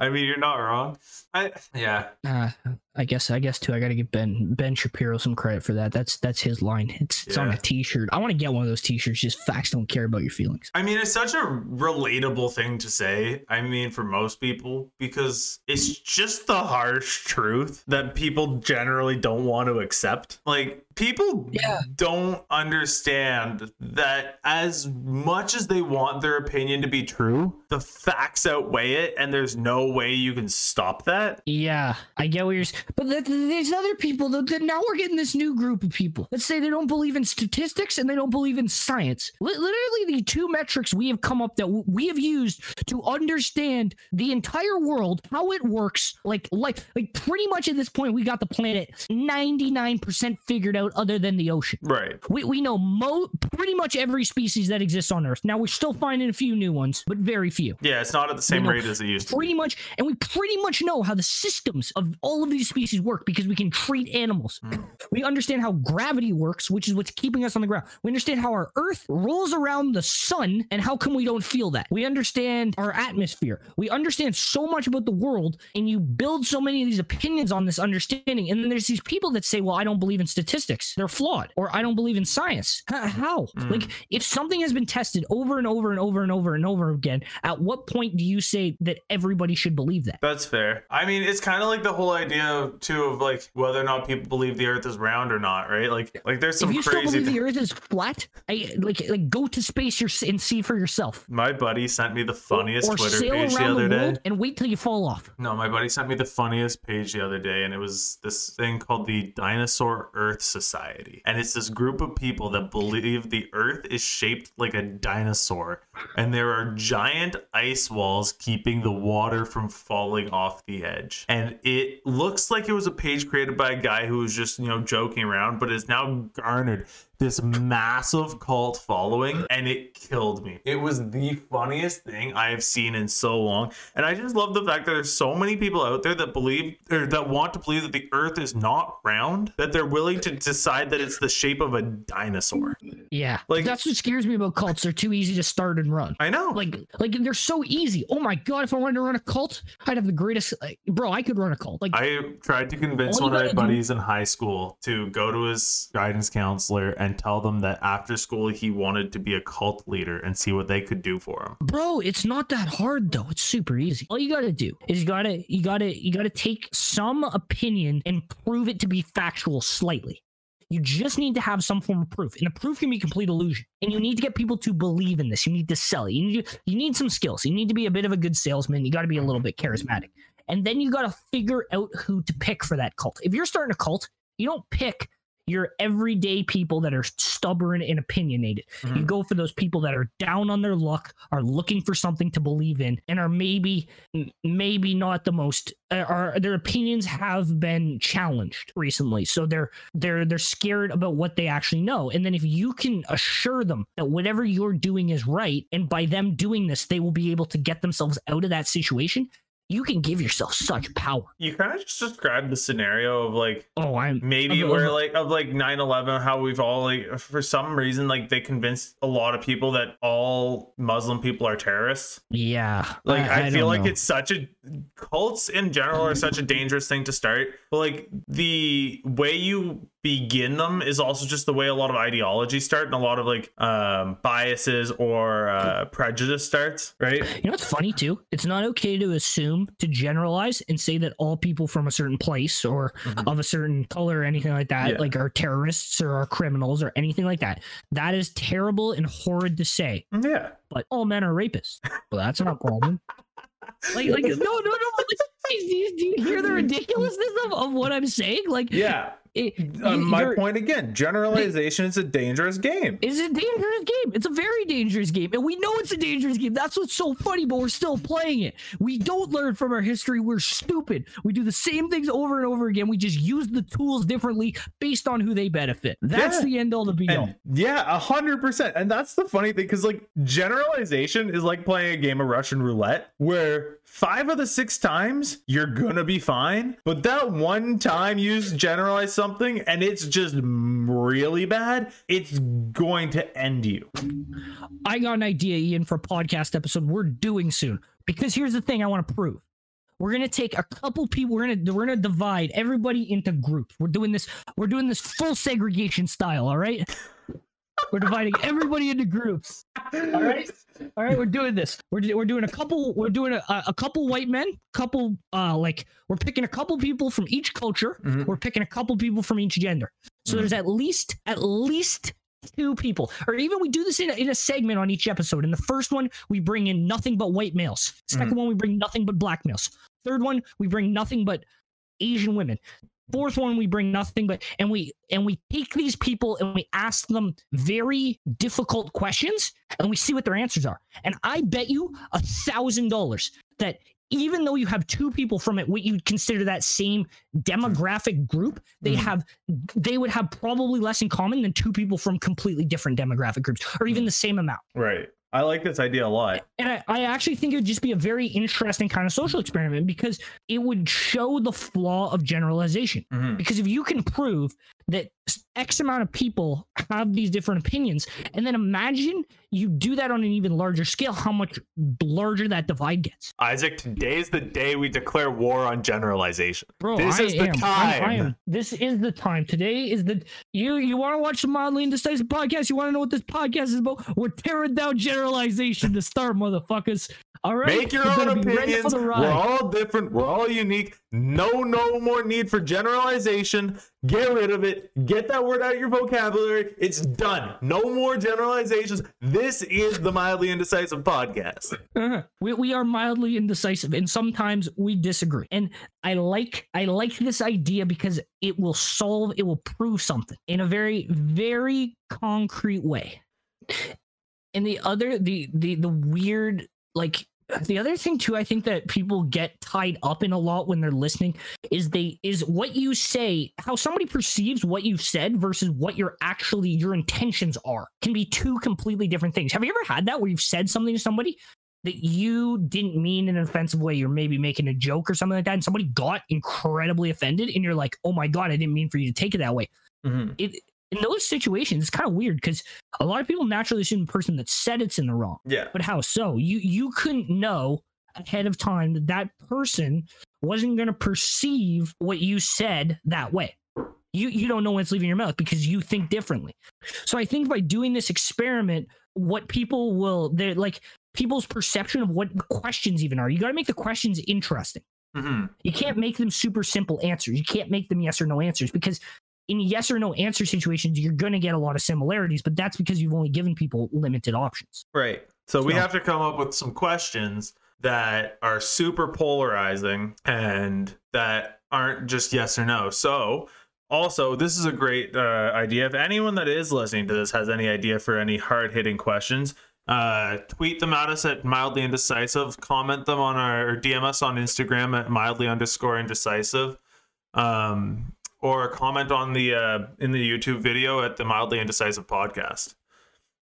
A: I mean, you're not wrong. I yeah.
B: Uh, I guess I guess too. I got to give Ben Ben Shapiro some credit for that. That's that's his line. It's it's on a T-shirt. I want to get one of those T-shirts. Just facts don't care about your feelings.
A: I mean, it's such a relatable thing to say. I mean, for most people, because it's just the harsh truth that people generally don't want to accept. Like, people
B: Yeah.
A: don't understand that as much as they want their opinion to be true, the facts outweigh it, and there's no way you can stop that.
B: Yeah, I get what you're. s- But th- th- there's other people though. That now we're getting this new group of people. Let's say they don't believe in statistics and they don't believe in science. Li- literally, the two metrics we have come up that w- we have used to understand the entire world, how it works. Like, like, like, pretty much at this point, we got the planet 99% figured out, other than the ocean.
A: Right.
B: We, we know mo- pretty much every species that exists on Earth. Now we're still finding a few new ones, but very few
A: Yeah, it's not at the same rate as it used to.
B: pretty much and we pretty much know how the systems of all of these species work because we can treat animals.
A: Mm.
B: we understand how gravity works which is what's keeping us on the ground. We understand how our earth rolls around the sun and how come we don't feel that? We understand our atmosphere. We understand so much about the world and you build so many of these opinions on this understanding. And then there's these people that say well i don't believe in statistics. They're flawed or i don't believe in science. How?
A: Mm.
B: like if something has been tested over and over and over and over and over again at what point do you say that everybody should believe that?
A: That's fair. I mean, it's kind of like the whole idea of, too of like whether or not people believe the Earth is round or not, right? Like, like there's some
B: if you still believe
A: thi-
B: the earth is flat I, like like go to space your, and see for yourself
A: My buddy sent me the funniest
B: or
A: Twitter page the
B: around
A: other
B: the
A: day.
B: world and wait till you fall off
A: No, my buddy sent me the funniest page the other day, and it was this thing called the Dinosaur Earth Society. And it's this group of people that believe the Earth is shaped like a dinosaur, and there are giant ice walls keeping the water from falling off the edge. And it looks like it was a page created by a guy who was just, you know, joking around, but it's now garnered this massive cult following and it killed me. It was the funniest thing I have seen in so long. And I just love the fact that there's so many people out there that believe or that want to believe that the earth is not round, that they're willing to decide that it's the shape of a dinosaur.
B: yeah
A: Like-
B: that's what scares me about cults they're too easy to start and run
A: I know.
B: like like they're so easy oh my god if i wanted to run a cult i'd have the greatest like, bro i could run a cult like
A: I tried to convince one of my
B: gotta do-
A: buddies in high school to go to his guidance counselor and tell them that after school he wanted to be a cult leader and see what they could do for him.
B: bro it's not that hard though it's super easy all you gotta do is you gotta you gotta you gotta take some opinion and prove it to be factual slightly You just need to have some form of proof, and the proof can be complete illusion. And you need to get people to believe in this. You need to sell it. You need you need some skills. You need to be a bit of a good salesman. You got to be a little bit charismatic, and then you got to figure out who to pick for that cult. If you're starting a cult, you don't pick your everyday people that are stubborn and opinionated. You
A: Mhm.
B: go for those people that are down on their luck, are looking for something to believe in, and are maybe maybe not the most uh, are their opinions have been challenged recently. So they're they're they're scared about what they actually know. And then if you can assure them that whatever you're doing is right, and by them doing this, they will be able to get themselves out of that situation, you can give yourself such power.
A: You kind of just described the scenario of like
B: Oh, I'm
A: maybe where
B: of-
A: like of like 9-11 how we've all like for some reason like they convinced a lot of people that all muslim people are terrorists
B: yeah.
A: like i, feel
B: don't
A: like
B: know.
A: it's such a cults in general are such a dangerous thing to start but like the way you begin them is also just the way a lot of ideology start and a lot of like um biases or uh prejudice starts right
B: You know what's funny too? It's not okay to assume, to generalize, and say that all people from a certain place or
A: Mhm.
B: of a certain color or anything like that,
A: Yeah.
B: like are terrorists or are criminals or anything like that. That is terrible and horrid to say.
A: yeah
B: But all men are rapists. Well, that's not a problem. Like, like no, no, no. Like, do, you, do you hear the ridiculousness of, of what I'm saying? Like,
A: yeah
B: it,
A: uh, my point again generalization is a dangerous game
B: It's a dangerous game. It's a very dangerous game. And we know it's a dangerous game. That's what's so funny, but we're still playing it. We don't learn from our history. We're stupid. We do the same things over and over again. We just use the tools differently based on who they benefit. That's
A: Yeah.
B: the end all the be all.
A: Yeah, a hundred percent. And that's the funny thing, because like generalization is like playing a game of Russian roulette, where five of the six times you're gonna be fine, but that one time you generalize something and it's just really bad, it's going to end you.
B: I got an idea, Ian, for a podcast episode we're doing soon. Because here's the thing I want to prove. We're gonna take a couple people. We're gonna we're gonna divide everybody into groups. We're doing this. We're doing this full segregation style. All right. We're dividing everybody into groups. All right. All right. We're doing this. We're we're doing a couple. We're doing a, a couple white men. Couple uh like we're picking a couple people from each culture.
A: Mhm.
B: We're picking a couple people from each gender. So
A: Mhm.
B: there's at least at least two people, or even we do this in a, in a segment on each episode. In the first one, we bring in nothing but white males. 2nd one, we bring nothing but black males. Third one, we bring nothing but Asian women. Fourth one, we bring nothing but and we and we take these people and we ask them very difficult questions and we see what their answers are. And I bet you a thousand dollars that even though you have two people from it, what you'd consider that same demographic group, they
A: Mhm.
B: have they would have probably less in common than two people from completely different demographic groups, or even the same amount.
A: Right. I like this idea a lot.
B: And I, I actually think it would just be a very interesting kind of social experiment because it would show the flaw of generalization.
A: Mhm.
B: Because if you can prove that X amount of people have these different opinions, and then imagine you do that on an even larger scale, how much larger that divide gets.
A: Isaac, today's the day we declare war on generalization.
B: Bro,
A: This
B: I
A: is the
B: am. I'm- I
A: time.
B: am. This is the time. Today is the you. You want to watch the mildly indecisive podcast? You want to know what this podcast is about? We're tearing down generalization to start, motherfuckers. All right,
A: Make your own
B: be ready for
A: opinions. We're all different. We're all unique. No, no more need for generalization. Get rid of it. Get that word out of your vocabulary. It's done. No more generalizations. This is the mildly indecisive podcast.
B: Uh-huh. We, we are mildly indecisive and sometimes we disagree and i like i like this idea because it will solve it will prove something in a very very concrete way and the other the the the weird like the other thing too i think that people get tied up in a lot when they're listening is they is what you say how somebody perceives what you've said versus what your actually your intentions are can be two completely different things. Have you ever had that where you've said something to somebody that you didn't mean in an offensive way? You're maybe making a joke or something like that and somebody got incredibly offended and you're like oh my god i didn't mean for you to take it that way.
A: Mhm.
B: it in those situations it's kind of weird because a lot of people naturally assume the person that said it's in the wrong
A: Yeah.
B: but how so? You you couldn't know ahead of time that that person wasn't going to perceive what you said that way. You you don't know when it's leaving your mouth because you think differently. So I think by doing this experiment, what people will they're like people's perception of what the questions even are. You got to make the questions interesting.
A: Mhm.
B: You can't make them super simple answers. You can't make them yes or no answers because in yes or no answer situations, you're going to get a lot of similarities, but that's because you've only given people limited options.
A: Right. So we have to come up with some questions that are super polarizing and that aren't just yes or no. So also, this is a great uh, idea. If anyone that is listening to this has any idea for any hard hitting questions, uh, tweet them at us at mildly indecisive. Comment them on our or DM us on Instagram at mildly underscore indecisive. Um, or comment on the uh, in the YouTube video at the mildly indecisive podcast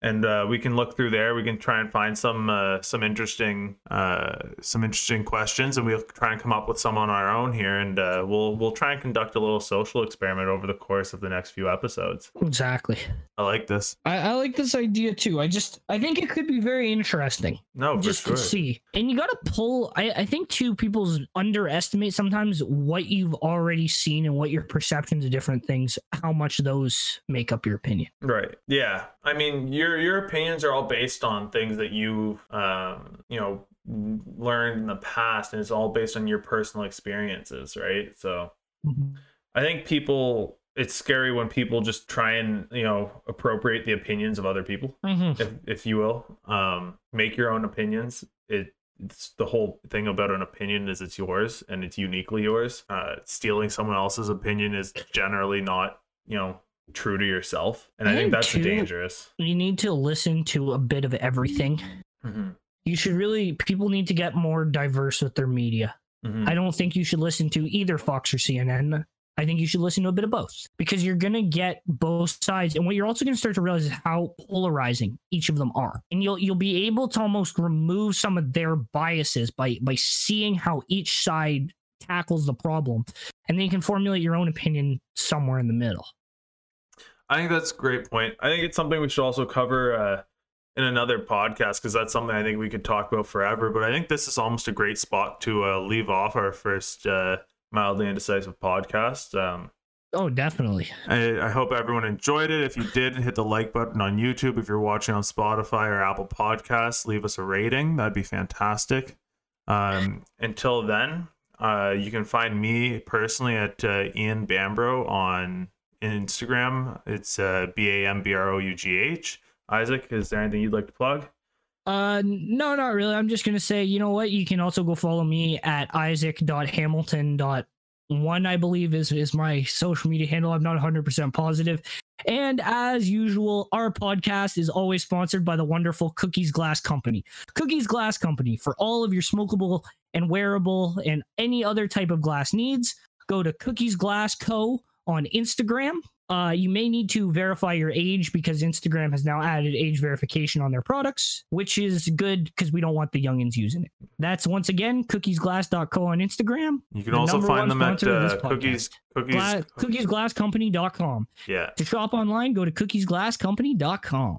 A: and uh, we can look through there. We can try and find some uh, some interesting uh, some interesting questions, and we'll try and come up with some on our own here. And uh, we'll we'll try and conduct a little social experiment over the course of the next few episodes.
B: Exactly.
A: I like this.
B: I, I like this idea too. I just I think it could be very interesting.
A: No, for
B: just
A: sure.
B: to see. And you gotta pull I, I think too people's underestimate sometimes what you've already seen and what your perceptions of different things, how much those make up your opinion.
A: Right. Yeah. I mean, your your opinions are all based on things that you um you know learned in the past, and it's all based on your personal experiences, right? So. I think people it's scary when people just try and you know appropriate the opinions of other people,
B: Mhm.
A: if if you will. Um, make your own opinions. It it's the whole thing about an opinion is it's yours and it's uniquely yours. Uh, stealing someone else's opinion is generally not you know true to yourself, and I,
B: I
A: think
B: think
A: that's
B: too-
A: dangerous.
B: You need to listen to a bit of everything.
A: Mm-hmm.
B: You should really people need to get more diverse with their media.
A: Mm-hmm.
B: I don't think you should listen to either Fox or CNN. I think you should listen to a bit of both because you're going to get both sides. And what you're also going to start to realize is how polarizing each of them are. And you'll you'll be able to almost remove some of their biases by by seeing how each side tackles the problem. And then you can formulate your own opinion somewhere in the middle.
A: I think that's a great point. I think it's something we should also cover uh, in another podcast because that's something I think we could talk about forever. But I think this is almost a great spot to uh, leave off our first uh, mildly indecisive podcast. Um,
B: Oh, definitely.
A: I, I hope everyone enjoyed it. If you did, hit the like button on YouTube. If you're watching on Spotify or Apple Podcasts, leave us a rating. That'd be fantastic. Um, until then, uh, you can find me personally at uh, Ian Bambrough on Instagram. It's uh, B A M B R O U G H. Isaac, is there anything you'd like to plug?
B: Uh, no, not really. I'm just gonna say, you know what? You can also go follow me at isaac.hamilton.one, I believe is is my social media handle. I'm not 100 percent positive. And as usual, our podcast is always sponsored by the wonderful Cookies Glass Company. Cookies Glass Company for all of your smokable and wearable and any other type of glass needs. Go to Cookies Glass Co. on Instagram. Uh, you may need to verify your age because Instagram has now added age verification on their products, which is good because we don't want the youngins using it. That's once again cookiesglass.co on Instagram.
A: You can also find them at uh. Cookies. Cookies.
B: Gla- cookiesglasscompany.com.
A: yeah.
B: To shop online, go to cookiesglasscompany.com.